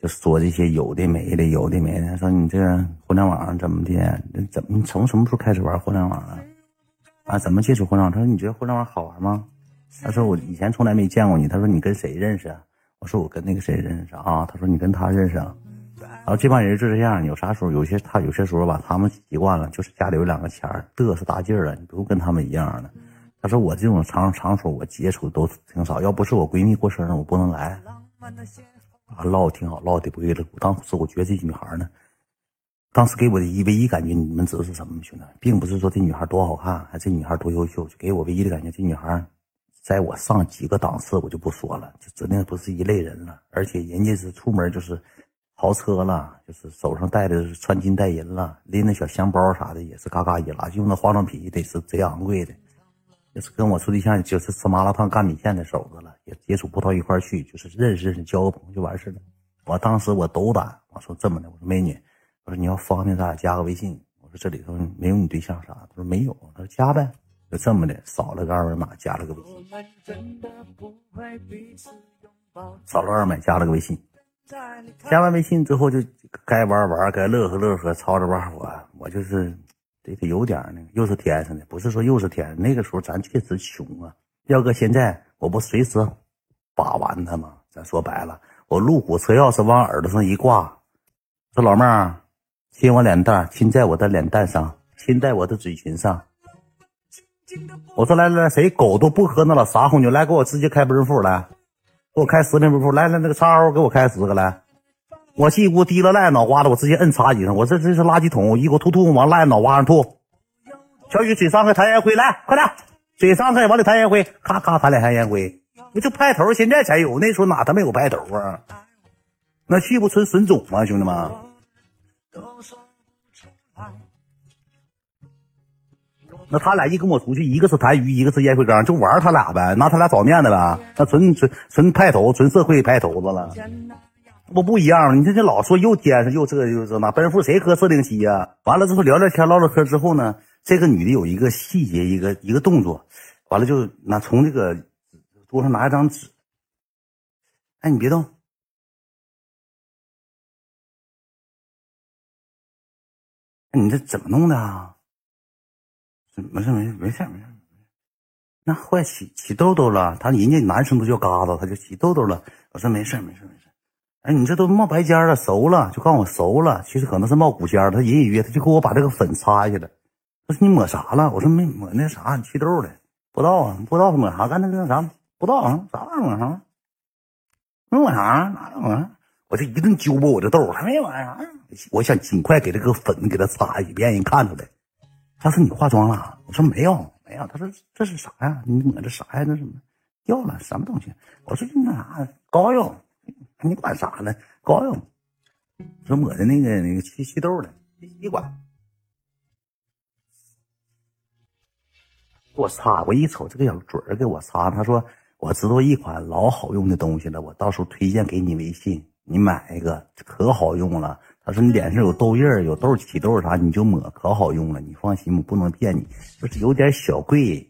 [SPEAKER 1] 就说这些有的没的，有的没的。说你这互联网怎么的？怎么从什么时候开始玩互联网啊？啊，怎么接触互联网？他说你觉得互联网好玩吗？他说我以前从来没见过你。他说你跟谁认识？我说我跟那个谁认识啊？他说你跟他认识啊？然后这帮人就这样，有啥时候有些他有些时候吧，他们习惯了，就是家里有两个钱儿，嘚瑟大劲儿了，你不用跟他们一样的。他说我这种场场所我接触都挺少，要不是我闺蜜过生日，我不能来。啊，唠的挺好，唠的不亦乐乎。当时我觉得这女孩呢，当时给我的一唯一感觉，你们知道是什么吗，兄弟？并不是说这女孩多好看，还这女孩多优秀，就给我唯一的感觉，这女孩在我上几个档次，我就不说了，就指定不是一类人了。而且人家是出门就是。豪车了，就是手上戴的是穿金戴银了，拎那小香包啥的也是嘎嘎一拉，用那化妆品也得是贼昂贵的。就是跟我处对象就是吃麻辣烫干米线的手子了，也接触不到一块去，就是认识认识交个朋友就完事了。我当时我斗胆，我说这么的，我说美女，说你要方便咱俩加个微信，我说这里头没有你对象啥，他说没有，他说加呗，就这么的，扫了个二维码，加了个微信，扫了二维码，加了个微信。加完微信之后，就该玩玩，该乐呵乐呵，吵着玩火。我就是得得有点那个，又是天上的，不是说又是天。那个时候咱确实穷啊，要搁现在，我不随时把玩他吗？咱说白了，我路虎车钥匙往耳朵上一挂，说老妹儿，亲我脸蛋，亲在我的脸蛋上，亲在我的嘴唇上。我说来来来，谁狗都不喝那老啥红酒，来给我直接开奔富来。给我开十瓶不服，来来那个叉 O 给我开十个来，我一股滴了赖脑瓜子，我直接摁茶几上，我这这是垃圾桶，一股吐吐往赖脑瓜上吐。小雨嘴上开弹烟灰，来快点，嘴上开往里弹烟灰，咔咔弹两下烟灰，不就拍头？现在才有，那时候哪他妈有拍头啊？那去不纯损种吗，兄弟们？那他俩一跟我出去，一个是痰盂，一个是烟灰缸，就玩他俩呗，拿他俩找面子呗。那纯纯纯派头，纯社会派头子了，不不一样。你这这老说又奸又这又这那，奔赴谁喝四零七呀？完了之后聊聊天唠唠嗑之后呢，这个女的有一个细节，一个一个动作，完了就拿从这个桌上拿一张纸，哎，你别动，你这怎么弄的啊？没事没事没事没事，那坏起起痘痘了，他人家男生都叫疙瘩，他就起痘痘了。我说没事没事没事，哎，你这都冒白尖了，熟了，就告诉我熟了，其实可能是冒骨尖他隐隐约他就给我把这个粉擦下去了。他说你抹啥了？我说没抹那啥，祛痘的，不知道啊，不知道抹啥，干那那啥，不知道啊，啥玩意儿抹啥？没抹啥，哪有啊？我这一顿揪吧我这痘，还没完啥。我想尽快给这个粉给他擦一遍，人看出来。他说你化妆了？我说没有，没有。他说这是啥呀？你抹的啥呀？那什么掉了？什么东西？我说那啥膏药，你管啥呢？膏药，说抹的那个那个祛祛痘的，你管？我擦！我一瞅这个小嘴儿给我擦，他说我知道一款老好用的东西了，我到时候推荐给你微信，你买一个，可好用了。他说你脸上有痘印、有痘起痘啥，你就抹，可好用了。你放心，我不能骗你，就是有点小贵。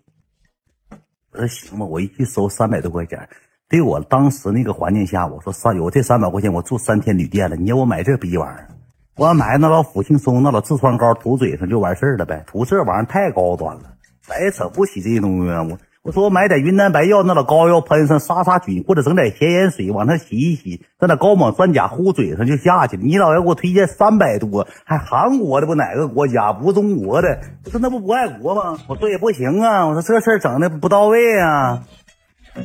[SPEAKER 1] 我说行吧，我一去收三百多块钱。对我当时那个环境下，我说三有这三百块钱，我住三天旅店了。你要我买这逼玩意儿，我买那老抚庆松那老痔疮膏涂嘴上就完事儿了呗。涂这玩意儿太高端了，咱也整不起这些东西啊。我。我说我买点云南白药，那老膏药喷上杀杀菌，或者整点咸盐水往上洗一洗，那点高锰酸钾糊嘴上就下去了。你老要给我推荐三百多，还韩国的不哪个国家不中国的？我说那不不爱国吗？我说也不行啊，我说这事儿整的不到位啊。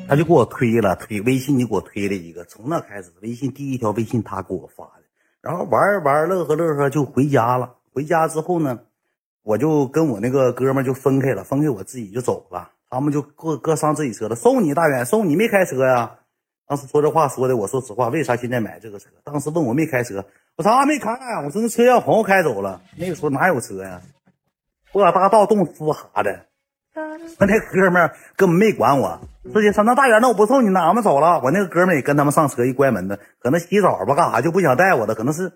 [SPEAKER 1] 他就给我推了，推微信你给我推了一个，从那开始微信第一条微信他给我发的，然后玩玩乐呵乐呵就回家了。回家之后呢，我就跟我那个哥们就分开了，分开我自己就走了。他们就各各上自己车了，送你大远，送你没开车呀？当时说这话说的，我说实话，为啥现在买这个车？当时问我没开车，我啥没开？我说那车让朋友开走了，那个时候哪有车呀？我搁大道冻嘶哈的，那那哥们根本没管我，直接说那大远，那我不送你，那俺们走了。我那个哥们也跟他们上车，一关门的，可能洗澡吧，干啥就不想带我的，可能是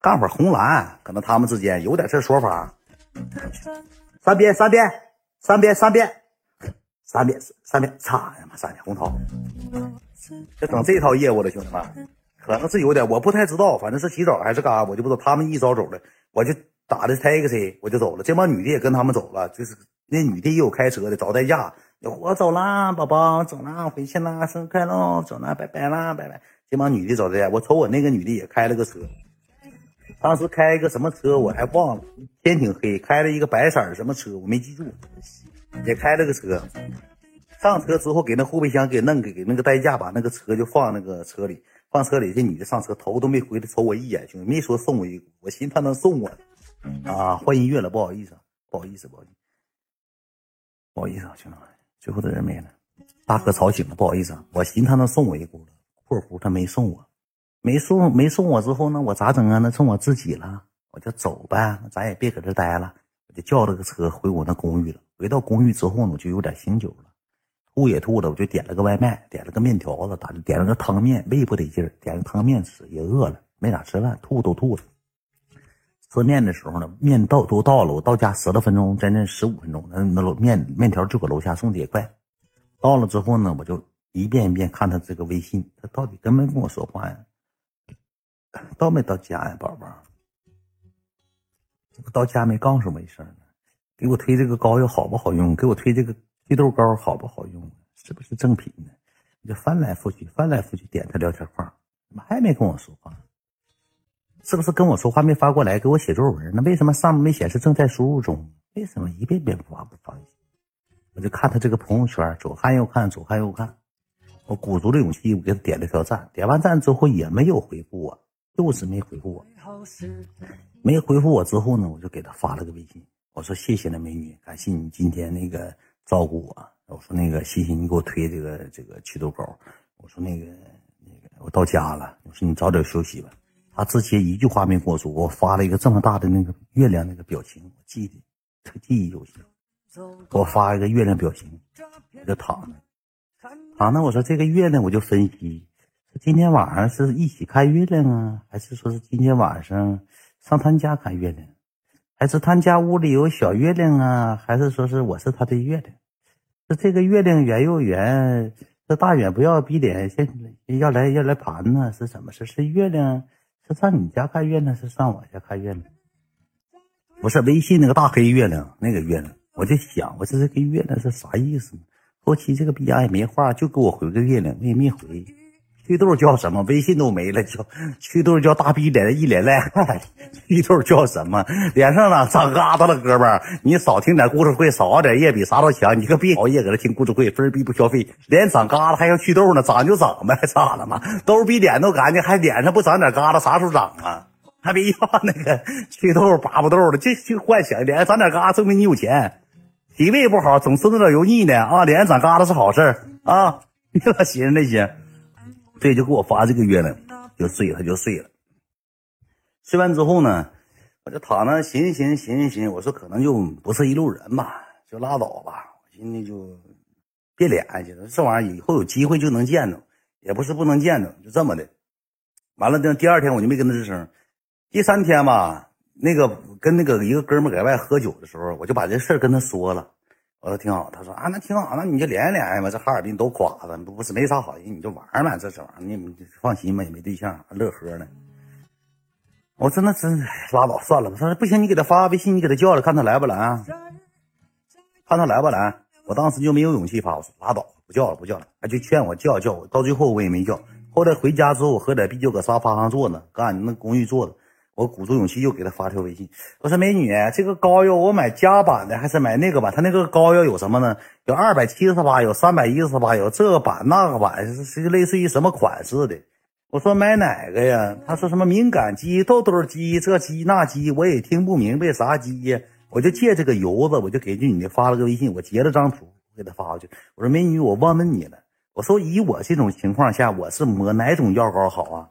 [SPEAKER 1] 干会红蓝，可能他们之间有点这说法。三遍三遍三遍三遍。三遍三遍，擦呀妈！三遍红桃，就整这套业务了，兄弟们，可能是有点，我不太知道，反正是洗澡还是干啥，我就不知道。他们一早走了，我就打的 taxi，我就走了。这帮女的也跟他们走了，就是那女的也有开车的，找代驾。我走啦，宝宝走啦，回去啦，生日快乐，走啦，拜拜啦，拜拜。这帮女的找代驾，我瞅我那个女的也开了个车，当时开一个什么车我还忘了，天挺黑，开了一个白色什么车我没记住。也开了个车，上车之后给那后备箱给弄给给那个代驾把那个车就放那个车里，放车里这女的上车头都没回来瞅我一眼，兄弟没说送我一，我寻思他能送我啊，换音乐了，不好意思，不好意思，不好意思，不好意思啊，兄弟们，最后的人没了，大哥吵醒了，不好意思啊，我寻思他能送我一股了，括弧他没送我，没送没送我之后呢，我咋整啊？那送我自己了，我就走呗，咱也别搁这待了。我就叫了个车回我那公寓了。回到公寓之后呢，我就有点醒酒了，吐也吐了，我就点了个外卖，点了个面条子，打点了个汤面，胃不得劲儿，点个汤面吃，也饿了，没咋吃饭，吐都吐了。吃面的时候呢，面到都到了，我到家十来分钟，将近十五分钟，那那面面条就搁楼下送的也快。到了之后呢，我就一遍一遍看他这个微信，他到底跟没跟我说话呀？到没到家呀，宝宝？到家没告诉我一声呢？给我推这个膏药好不好用？给我推这个祛痘膏好不好用？是不是正品呢？我就翻来覆去，翻来覆去点他聊天框，怎么还没跟我说话？是不是跟我说话没发过来？给我写作文？那为什么上面没显示正在输入中？为什么一遍遍发不发？我就看他这个朋友圈，左看右看，左看右看。我鼓足了勇气，我给他点了条赞。点完赞之后也没有回复我，就是没回复我。没回复我之后呢，我就给他发了个微信，我说谢谢了美女，感谢你今天那个照顾我。我说那个谢谢你给我推这个这个祛痘膏。我说那个那个我到家了，我说你早点休息吧。他之前一句话没跟我说，我发了一个这么大的那个月亮那个表情，我记得特记忆犹新。给我发一个月亮表情，我就躺着，躺着。我说这个月亮，我就分析，今天晚上是一起看月亮啊，还是说是今天晚上上他们家看月亮，还是他家屋里有小月亮啊，还是说是我是他的月亮？是这个月亮圆又圆，这大远不要逼脸，现要来要来盘呢？是怎么事？是月亮？是上你家看月亮？是上我家看月亮？不是微信那个大黑月亮，那个月亮。我就想，我这这个月亮是啥意思？后期这个逼样也没话，就给我回个月亮，我也没回。祛痘叫什么？微信都没了，叫祛痘叫大逼脸，一脸赖汗。祛痘叫什么？脸上呢长疙瘩了，哥们儿，你少听点故事会，少熬点夜，比啥都强。你可别熬夜搁这听故事会，分逼不消费。脸长疙瘩还要祛痘呢？长就长呗，咋了嘛？都比脸都干净，还脸上不长点疙瘩，啥时候长啊？还别要那个祛痘、拔不痘的，就就幻想脸上长点疙瘩，证明你有钱。脾胃不好，总吃那点油腻的啊！脸上长疙瘩是好事啊！别老寻思那些，对，就给我发这个月亮，就睡，他就睡了。睡完之后呢，我就躺那寻思寻思寻寻，我说可能就不是一路人吧，就拉倒吧。我寻思就别联系了，这玩意儿以后有机会就能见着，也不是不能见着，就这么的。完了，第第二天我就没跟他吱声。第三天吧。那个跟那个一个哥们在外喝酒的时候，我就把这事儿跟他说了。我说挺好，他说啊，那挺好，那你就联系联系吧。这哈尔滨都垮了，不不是没啥好人，你就玩嘛，这这玩意儿你放心吧，也没对象，乐呵呢。我说那真拉倒算了吧。他说不行，你给他发微信，你给他叫了，看他来不来啊？看他来不来？我当时就没有勇气发，我说拉倒，不叫了，不叫了。他就劝我叫叫我，到最后我也没叫。后来回家之后，我喝点啤酒，搁沙发上坐呢，搁俺那公寓坐着。我鼓足勇气又给他发条微信，我说：“美女，这个膏药我买加版的还是买那个版？他那个膏药有什么呢？有二百七十八，有三百一十八，有这个版那个版，是是类似于什么款式的？”我说：“买哪个呀？”他说：“什么敏感肌、痘痘肌、这肌那肌，我也听不明白啥肌呀。”我就借这个油子，我就给这女的发了个微信，我截了张图给她发过去。我说：“美女，我问问你了，我说以我这种情况下，我是抹哪种药膏好啊？”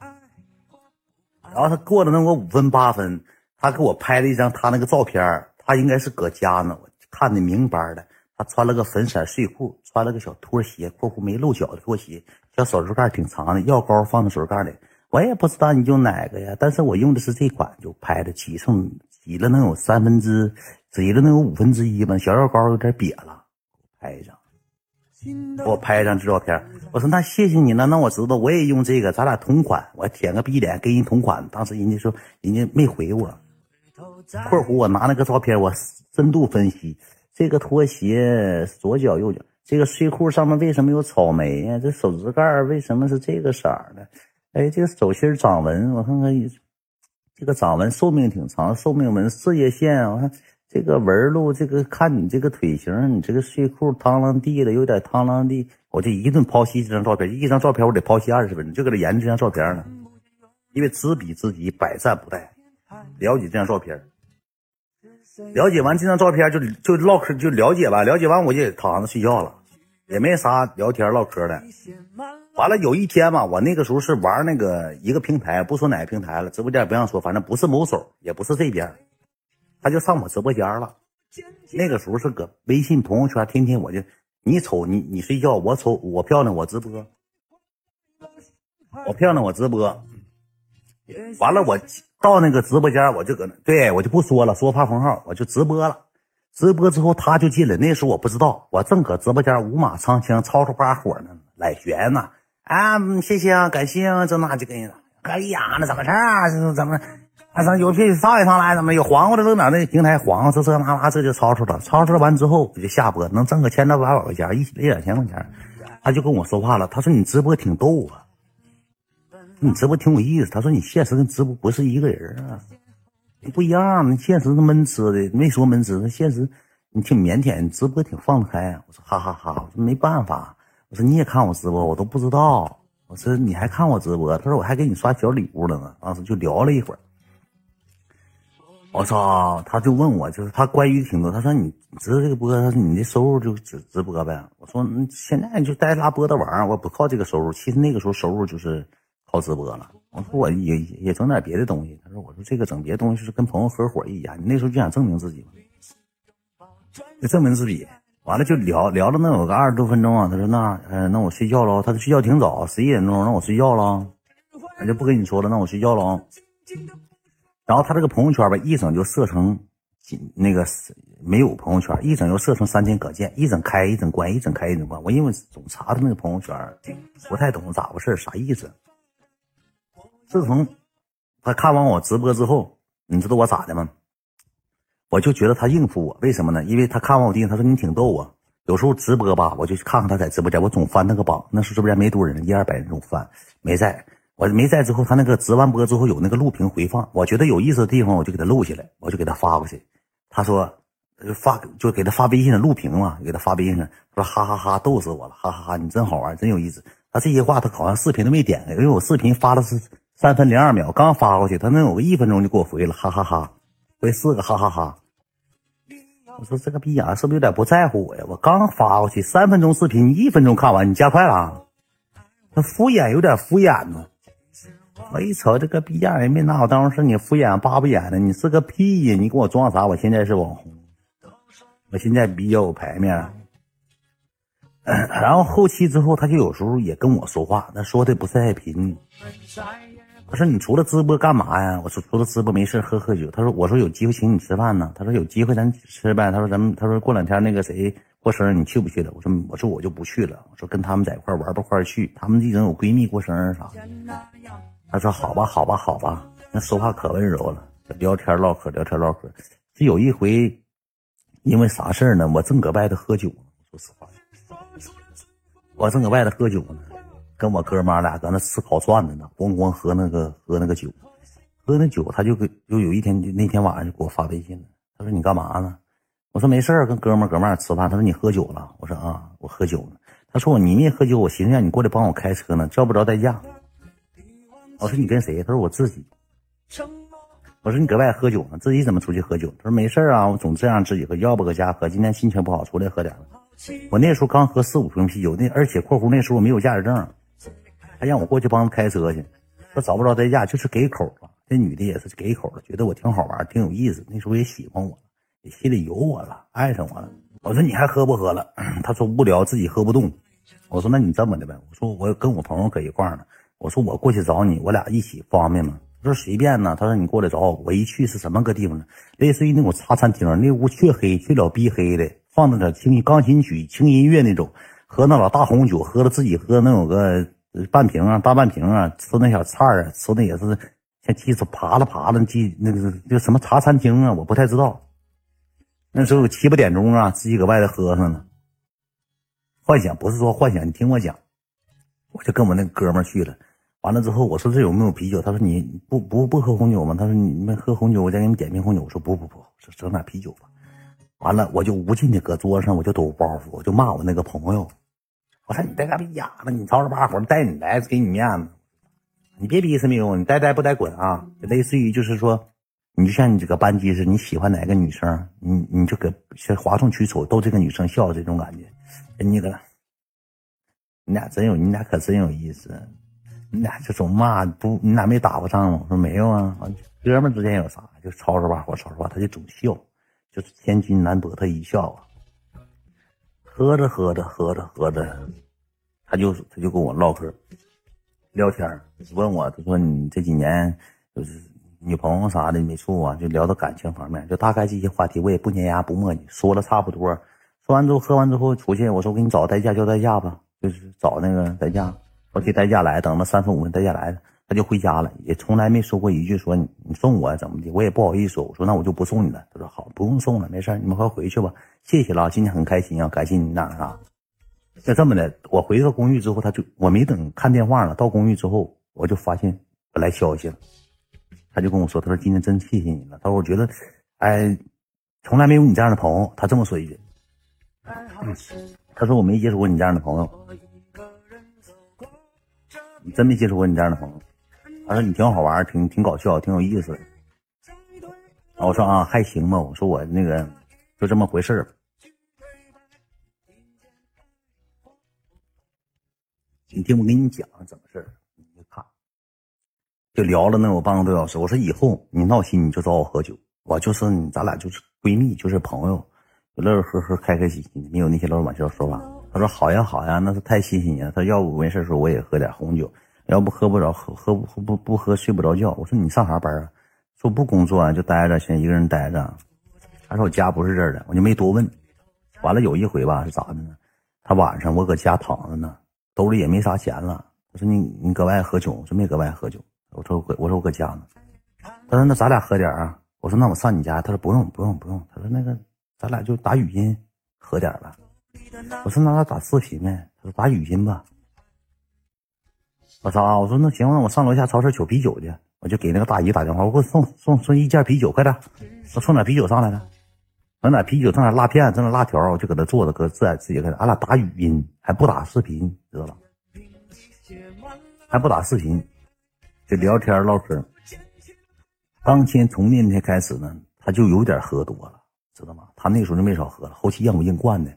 [SPEAKER 1] 然后他过了那么五分八分，他给我拍了一张他那个照片他应该是搁家呢，我看的明白的。他穿了个粉色睡裤，穿了个小拖鞋（括弧没露脚的拖鞋），小手指盖挺长的，药膏放在手指盖里。我也不知道你用哪个呀，但是我用的是这款，就拍的挤剩挤了能有三分之，挤了能有五分之一吧，小药膏有点瘪了，拍一张。给我拍一张这照片，我说那谢谢你了，那我知道我也用这个，咱俩同款，我舔个逼脸跟人同款。当时人家说人家没回我，括弧我拿那个照片，我深度分析这个拖鞋左脚右脚，这个睡裤上面为什么有草莓呀？这手指盖为什么是这个色的？哎，这个手心掌纹，我看看，这个掌纹寿命挺长，寿命纹事业线，我看。这个纹路，这个看你这个腿型，你这个睡裤螳螂地的，有点螳螂地。我就一顿剖析这张照片，一张照片我得剖析二十分钟，就搁这研究这张照片呢。因为知彼知己，百战不殆。了解这张照片，了解完这张照片就就唠嗑，就了解完，了解完我就躺着睡觉了，也没啥聊天唠嗑的。完了有一天嘛，我那个时候是玩那个一个平台，不说哪个平台了，直播间不让说，反正不是某手，也不是这边。他就上我直播间了，那个时候是搁微信朋友圈，天天我就你瞅你你睡觉，我瞅我漂亮我直播，我漂亮我直播，完了，我到那个直播间，我就搁那，对我就不说了，说发封号，我就直播了。直播之后他就进来，那时候我不知道，我正搁直播间五马长枪，吵吵把火呢，来悬呢。啊，谢谢啊，感谢啊，这那就跟人，哎呀，那怎么事啊？怎么？啊，咱有屁上一上来，怎么有黄瓜的？扔哪那平台黄瓜，这这那那，这就吵吵了。吵吵完之后，我就下播，能挣个千到八百块钱，一一两千块钱。他就跟我说话了，他说你直播挺逗啊。你直播挺有意思，他说你现实跟直播不是一个人啊，不一样。你现实是闷吃的，没说闷吃，那现实你挺腼腆，你直播挺放得开。我说哈哈哈，我说没办法，我说你也看我直播，我都不知道。我说你还看我直播，他说我还给你刷小礼物了呢。当时就聊了一会儿，我操，他就问我，就是他关于挺多，他说你知道这个播，他说你的收入就直直播呗。我说现在就带拉播的玩儿我不靠这个收入。其实那个时候收入就是。靠直播了，我说我也也整点别的东西。他说：“我说这个整别的东西是跟朋友合伙一家，你那时候就想证明自己嘛，就证明自己。完了就聊聊了能有个二十多分钟啊。他说：那嗯，那我睡觉喽。他说睡觉挺早，十一点钟，那我睡觉了。我就不跟你说了，那我睡觉了啊。然后他这个朋友圈吧，一整就设成那个没有朋友圈，一整又设成三天可见，一整开一整关，一整开一整关。我因为总查他那个朋友圈，不太懂咋回事，啥意思。”自从他看完我直播之后，你知道我咋的吗？我就觉得他应付我，为什么呢？因为他看完我弟，他说你挺逗啊。有时候直播吧，我就看看他在直播间，我总翻那个榜，那时候直播间没多人，一二百人总翻。没在，我没在之后，他那个直完播之后有那个录屏回放，我觉得有意思的地方，我就给他录下来，我就给他发过去。他说就发就给他发微信的录屏嘛，给他发微信上，说哈哈哈，逗死我了，哈哈哈，你真好玩，真有意思。他这些话他好像视频都没点开，因为我视频发的是。三分零二秒，刚发过去，他能有个一分钟就给我回了，哈哈哈，回四个哈哈哈。我说这个逼样是不是有点不在乎我呀？我刚发过去三分钟视频，你一分钟看完，你加快了？他敷衍有点敷衍呢。我一瞅这个逼样也没拿我当回事，你敷衍巴不眼的，你是个屁呀！你给我装啥？我现在是网红，我现在比较有排面。然后后期之后，他就有时候也跟我说话，那说的不是太平。他说：“你除了直播干嘛呀？”我说：“除了直播没事喝喝酒。”他说：“我说有机会请你吃饭呢。”他说：“有机会咱吃呗。”他说：“咱们他说过两天那个谁过生日，你去不去了？”我说：“我说我就不去了。”我说：“跟他们在一块玩不块去？他们一整有闺蜜过生日啥的。”他说：“好吧，好吧，好吧。”那说话可温柔了，聊天唠嗑，聊天唠嗑。这有一回，因为啥事呢？我正搁外头喝酒呢。说实话，我正搁外头喝酒呢。跟我哥们俩搁那吃烤串子呢，咣咣喝那个喝那个酒，喝那酒，他就给就有一天那天晚上就给我发微信了，他说你干嘛呢？我说没事跟哥们哥们吃饭。他说你喝酒了？我说啊，我喝酒呢。他说我你没喝酒，我寻思让你过来帮我开车呢，叫不着代驾。我说你跟谁？他说我自己。我说你搁外喝酒呢，自己怎么出去喝酒？他说没事啊，我总这样自己喝，要不搁家喝。今天心情不好，出来喝点我那时候刚喝四五瓶啤酒，那而且（括弧）那时候我没有驾驶证。还让我过去帮他开车去，说找不着代驾，就是给口了。这女的也是给口了，觉得我挺好玩，挺有意思。那时候也喜欢我，也心里有我了，爱上我了。我说你还喝不喝了？他说无聊，自己喝不动。我说那你这么的呗，我说我跟我朋友搁一块呢。我说我过去找你，我俩一起方便吗？他说随便呢。他说你过来找我，我一去是什么个地方呢？类似于那种茶餐厅，那屋黢黑，黢了逼黑的，放那点轻钢琴曲、轻音乐那种，喝那老大红酒，喝了自己喝能有个。半瓶啊，大半瓶啊，吃那小菜啊，吃的也是像鸡子爬了爬了鸡那个就什么茶餐厅啊，我不太知道。那时候七八点钟啊，自己搁外头喝上呢。幻想不是说幻想，你听我讲，我就跟我那哥们去了。完了之后，我说这有没有啤酒？他说你不不不喝红酒吗？他说你们喝红酒，我再给你们点瓶红酒。我说不不不，整点啤酒吧。完了，我就无尽的搁桌上，我就抖包袱，我就骂我那个朋友。我说你带个逼哑子，你吵吵把火带你来给你面子，你别逼死没有，你呆呆不呆滚啊！类似于就是说，你就像你这个班级似的，你喜欢哪个女生，你你就搁哗众取宠逗这个女生笑这种感觉。你个，你俩真有，你俩可真有意思，你俩就总骂不，你俩没打过仗吗？我说没有啊，哥们之间有啥就吵吵把火，吵吵吧他就总笑，就是千金难得他一笑啊。喝着喝着喝着喝着，他就他就跟我唠嗑聊天问我他说你这几年就是女朋友啥的没处啊，就聊到感情方面，就大概这些话题，我也不粘牙不磨叽，说了差不多。说完之后，喝完之后出去，我说我给你找个代驾叫代驾吧，就是找那个代驾。我替代驾来，等了三分五分，代驾来了，他就回家了，也从来没说过一句说你你送我怎么的，我也不好意思说，我说那我就不送你了。他说好，不用送了，没事你们快回去吧，谢谢了，今天很开心啊，感谢你那啥。那这么的，我回到公寓之后，他就我没等看电话了，到公寓之后，我就发现我来消息了，他就跟我说，他说今天真谢谢你了，他说我觉得，哎，从来没有你这样的朋友，他这么说一句，他说我没接触过你这样的朋友。你真没接触过你这样的朋友，他说你挺好玩，挺挺搞笑，挺有意思的。我说啊，还行吧。我说我那个就这么回事儿。你听我跟你讲怎么事儿，你看，就聊了能有半个多小时。我说以后你闹心你就找我喝酒，我就是你，咱俩就是闺蜜，就是朋友，乐乐呵呵，开开心心，没有那些老玩笑说话。他说好呀好呀，那是太谢谢你了。他要不没事时候我也喝点红酒，要不喝不着喝喝不不不喝睡不着觉。我说你上啥班啊？说不工作啊就待着，先一个人待着。他说我家不是这儿的，我就没多问。完了有一回吧是咋的呢？他晚上我搁家躺着呢，兜里也没啥钱了。他说你你搁外喝酒？我说没搁外喝酒。我说我我说我搁家呢。他说那咱俩喝点啊？我说那我上你家。他说不用不用不用。他说那个咱俩就打语音喝点吧。我说那咋打视频呢？他说打语音吧。我操，我说那行，那我上楼下超市取啤酒去。我就给那个大姨打电话，我给我送送送一件啤酒，快点，我送点啤酒上来了。整点啤酒，整点辣片，整点辣条，我就搁那坐着，搁自自己搁那俺俩打语音，还不打视频，知道吧？还不打视频，就聊天唠嗑。当天从那天开始呢，他就有点喝多了，知道吗？他那时候就没少喝了，后期让我硬灌的。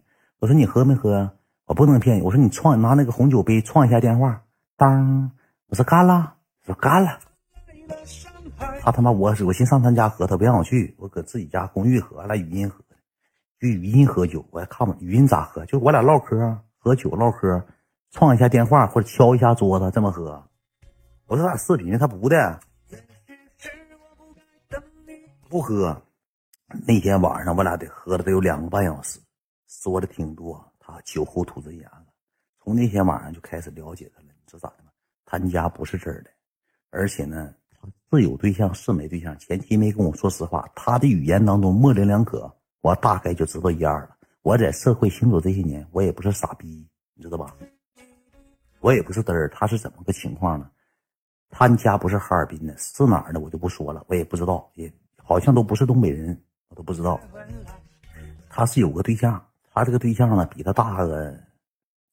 [SPEAKER 1] 我说你喝没喝？我不能骗你。我说你创拿那个红酒杯创一下电话。当，我说干了，说干了。他他妈我我寻上他家喝，他不让我去，我搁自己家公寓喝，来语音喝，就语音喝酒。我还看吧，语音咋喝？就我俩唠嗑，喝酒唠嗑，创一下电话或者敲一下桌子这么喝。我说咋视频？他不的，不喝。那天晚上我俩得喝了得有两个半小时。说的挺多，他酒后吐真言了。从那天晚上就开始了解他了。你说咋的吗？他家不是这儿的，而且呢，是有对象是没对象，前期没跟我说实话。他的语言当中模棱两可，我大概就知道一二了。我在社会行走这些年，我也不是傻逼，你知道吧？我也不是嘚儿。他是怎么个情况呢？他家不是哈尔滨的，是哪儿的我就不说了，我也不知道，也好像都不是东北人，我都不知道。他是有个对象。他这个对象呢，比他大个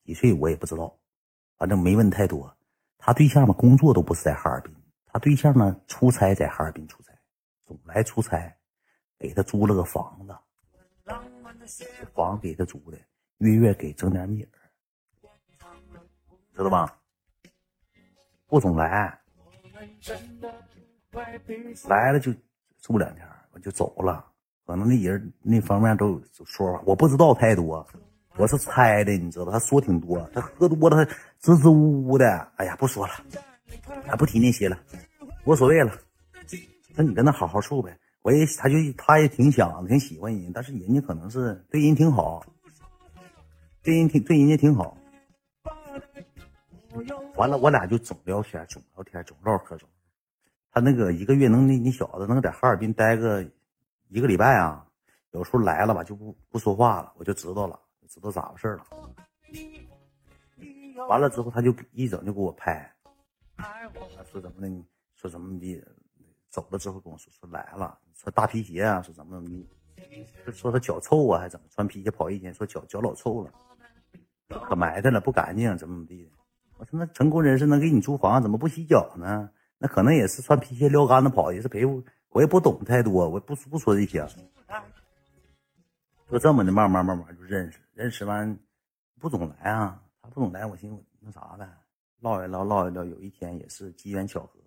[SPEAKER 1] 几岁，我也不知道，反正没问太多。他对象嘛，工作都不是在哈尔滨，他对象呢，出差在哈尔滨出差，总来出差，给他租了个房子，房给他租的，月月给整点米儿，知道吧？不总来，来了就住两天，我就走了。可能那人那方面都有说法，我不知道太多，我是猜的，你知道他说挺多，他喝多了，他支支吾吾的。哎呀，不说了，哎，不提那些了，无所谓了。那你跟他好好处呗。我也，他就他也挺想，挺喜欢人，但是人家可能是对人挺好，对人挺对人家挺好。完了，我俩就总聊天，总聊天，总唠嗑，总。他那个一个月能，那你小子能在哈尔滨待个。一个礼拜啊，有时候来了吧就不不说话了，我就知道了，知道咋回事了。完了之后，他就一整就给我拍，说怎么的？说怎么的？走了之后跟我说说来了，说大皮鞋啊，说怎么怎么的？说他脚臭啊，还怎么穿皮鞋跑一天？说脚脚老臭了，可埋汰了，不干净，怎么怎么地的？我说那成功人士能给你租房，怎么不洗脚呢？那可能也是穿皮鞋撩杆子跑，也是陪我。也不懂太多，我不不说这些，就这么的，慢慢慢慢就认识，认识完不总来啊，他不总来，我寻思那啥呗，唠一唠，唠一唠，有一天也是机缘巧合，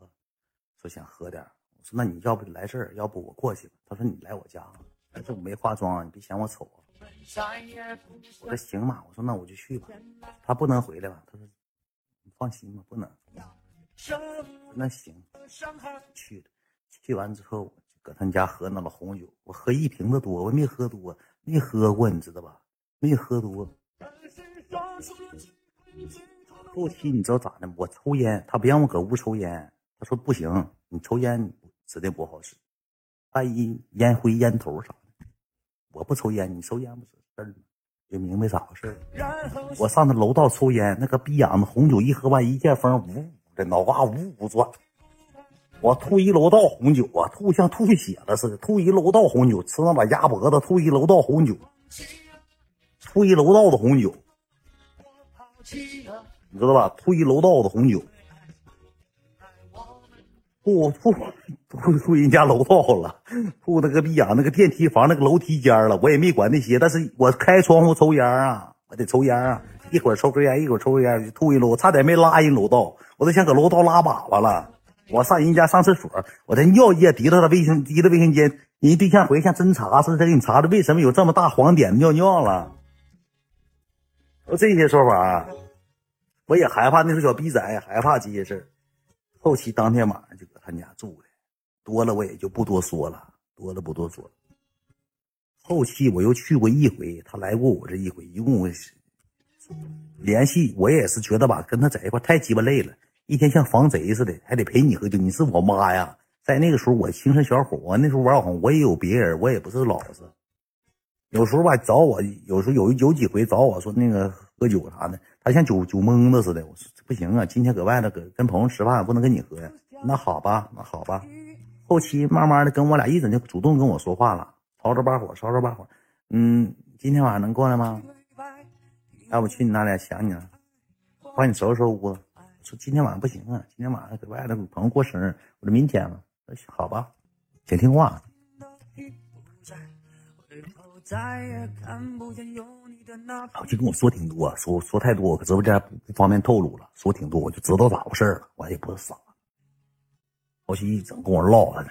[SPEAKER 1] 说想喝点我说那你要不来事儿，要不我过去吧。他说你来我家，但是我没化妆，你别嫌我丑啊。我说行吧，我说那我就去吧。他不能回来吧？他说你放心吧，不能。那行，去了。去完之后，搁他家喝那了红酒，我喝一瓶子多，我没喝多，没喝过，你知道吧？没喝多。后期你知道咋的？我抽烟，他不让我搁屋抽烟，他说不行，你抽烟指定不好使，万一烟灰、烟头啥的。我不抽烟，你抽烟不是事儿吗？就明白咋回事我上那楼道抽烟，那个逼样子红酒一喝完，一见风，呜呜的脑瓜呜呜转。我吐一楼道红酒啊，吐像吐血了似的，吐一楼道红酒，吃那把鸭脖子，吐一楼道红酒，吐一楼道的红酒，你知道吧？吐一楼道的红酒，吐吐吐吐人家楼道了，吐那个逼呀，那个电梯房那个楼梯间了，我也没管那些，但是我开窗户抽烟啊，我得抽烟啊，一会儿抽根烟，一会儿抽根烟，就吐一楼，差点没拉人楼道，我都想搁楼道拉粑粑了。我上人家上厕所，我的尿液滴到他卫生，滴到卫生间。人对象回去像侦查似的，在给你查查为什么有这么大黄点尿尿了。就这些说法，我也害怕那时候小逼崽，害怕这些事。后期当天晚上就搁他家住了，多了我也就不多说了，多了不多说。后期我又去过一回，他来过我这一回，一共联系我也是觉得吧，跟他在一块太鸡巴累了。一天像防贼似的，还得陪你喝酒。你是我妈呀！在那个时候，我青春小伙我，那时候玩红，我也有别人，我也不是老实。有时候吧，找我，有时候有有几回找我说那个喝酒啥的，他像酒酒蒙子似的。我说不行啊，今天搁外头搁跟朋友吃饭，不能跟你喝呀。那好吧，那好吧。后期慢慢的跟我俩一整就主动跟我说话了，吵吵把火，吵吵把火。嗯，今天晚上能过来吗？要不去你那里想你了，帮你收拾收拾屋子。说今天晚上不行啊，今天晚上搁外头朋友过生日，我说明天吧。好吧，挺听话。好，就跟我说挺多，说说太多，我直播间不不方便透露了。说挺多，我就知道咋回事了。我也不是傻，后期一整跟我唠了呢，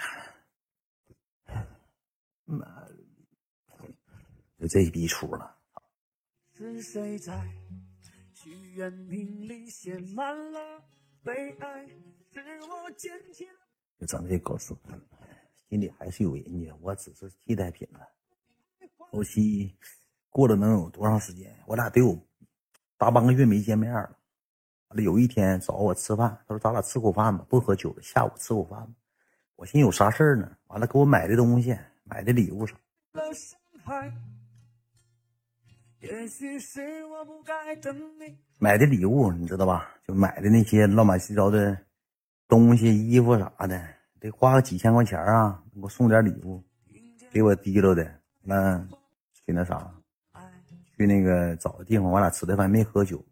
[SPEAKER 1] 妈，就这一逼出了。是谁在？就整这高速，心里还是有人家，我只是替代品了。后期过了能有多长时间？我俩得有大半个月没见面了。完了有一天找我吃饭，他说咱俩吃口饭吧，不喝酒了，下午吃口饭吧。我寻思有啥事儿呢？完了给我买的东西，买的礼物啥。买的礼物你知道吧？就买的那些乱七八糟的东西、衣服啥的，得花个几千块钱啊！给我送点礼物，给我提溜的。那去那啥，去那个找个地方，我俩吃的饭，没喝酒。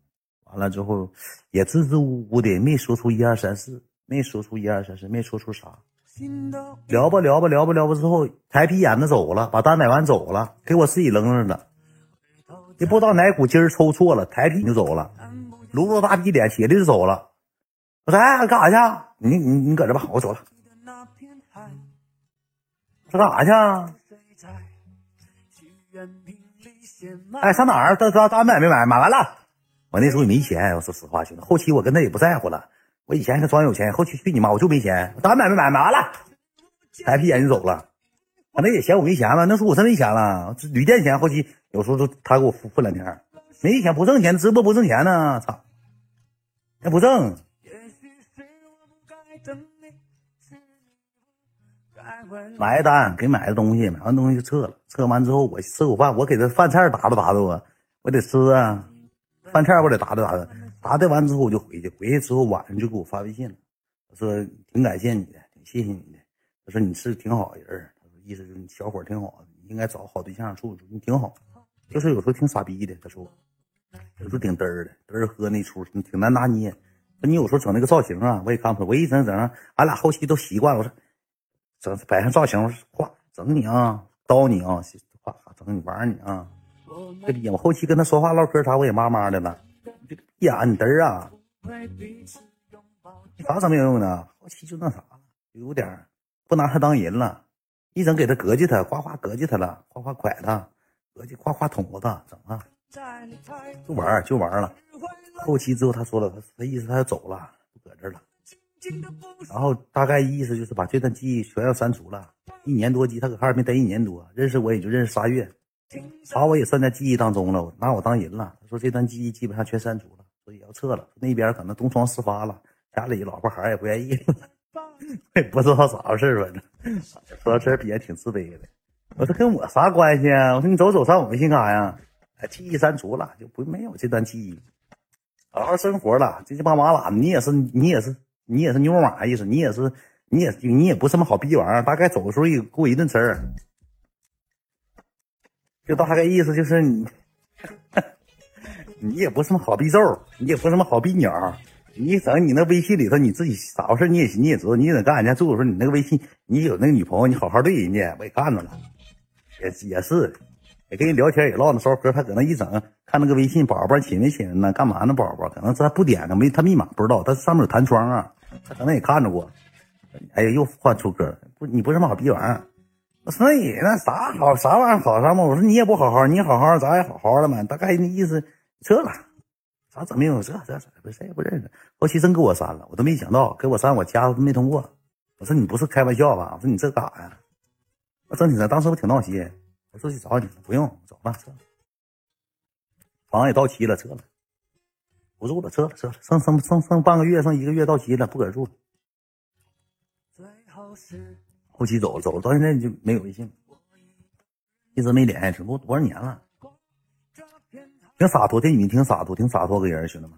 [SPEAKER 1] 完了之后也支支吾吾的，没说出一二三四，没说出一二三四，没说出啥。聊吧聊吧聊吧聊吧之后，抬皮眼子走了，把单买完走了，给我自己扔那了。也不知道哪股筋抽错了，抬屁就走了，撸着大逼脸，起来就走了。我说：“哎，干啥去？你你你搁这吧，我走了。”说干啥去？哎，上哪儿？单单单买没买？买完了。我那时候也没钱，我说实话，兄弟。后期我跟他也不在乎了。我以前还装有钱，后期去你妈，我就没钱。单买没买？买完了，抬屁眼就走了。可能也嫌我没钱了，那时候我真没钱了，旅店钱后期有时候都他给我付付两天，没钱不挣钱，直播不挣钱呢，操，那不挣。买一单给买的东西，买完东西就撤了，撤完之后我吃口饭，我给他饭菜打打打的我，我得吃啊，饭菜我得打打打的，打的完之后我就回去，回去之后晚上就给我发微信了，我说挺感谢你的，挺谢谢你的，他说你是挺好的人。意思就是你小伙挺好，你应该找个好对象处处，你挺好。就是有时候挺傻逼的，他说，有时候挺嘚儿的，嘚儿喝那出，挺难拿捏。你有时候整那个造型啊，我也看不出。我一整整，俺俩后期都习惯了。我说，整摆上造型，咵，整你啊，刀你啊，咵，整你玩你啊。这逼我后期跟他说话唠嗑啥，我也麻麻的了。这个呀，你嘚儿啊，啥整没有用呢，后期就那啥了，有点不拿他当人了。一整给他膈气他，哗哗膈气他了，哗哗蒯他，膈气哗哗捅他，整啊，就玩就玩了。后期之后他说了，他他意思他要走了，不搁这了。然后大概意思就是把这段记忆全要删除了。一年多记，他搁哈尔滨待一年多，认识我也就认识仨月，把我也算在记忆当中了，拿我当人了。他说这段记忆基本上全删除了，所以要撤了。那边可能东窗事发了，家里老婆孩儿也不愿意，也不知道咋回事反正说到这儿也挺自卑的。我说跟我啥关系啊？我说你走走上我微信干啥呀？哎，记忆删除了，就不没有这段记忆。好好生活了，这鸡巴马懒，你也是，你也是，你也是牛马意思，你也是，你也你也不什么好逼玩意儿。大概走的时候也给我一顿吃儿，就大概意思就是你，你也不什么好逼揍，你也不什么好逼鸟。你整你那微信里头你自己咋回事你也你也知道，你也得干人家做的时候你那个微信你有那个女朋友你好好对人家，我也看着了，也也是。也跟人聊天，也唠那骚嗑，他搁那一整，看那个微信，宝宝亲没亲呢？干嘛呢？宝宝可能是他不点呢，没他密码不知道，他上面有弹窗啊，他可能也看着过。哎呀，又换出歌，不，你不是什么好逼玩意儿。我说那也那啥好啥玩意儿好啥嘛？我说你也不好好，你好好，咱也好好的嘛。大概那意思撤了，咋整没有？这这这谁也不认识。后期真给我删了，我都没想到给我删，我加都没通过。我说你不是开玩笑吧？我说你这干啥呀？我整起来，当时我挺闹心。我说去找你，不用走吧，撤了。房也到期了，撤了，不住了，撤了，撤了。剩剩剩剩半个月，剩一个月到期了，不搁这住了。后期走了，走了，到现在就没有微信，一直没联系，这不多少年了。挺洒脱，这女挺洒脱，挺洒脱个人，兄弟们。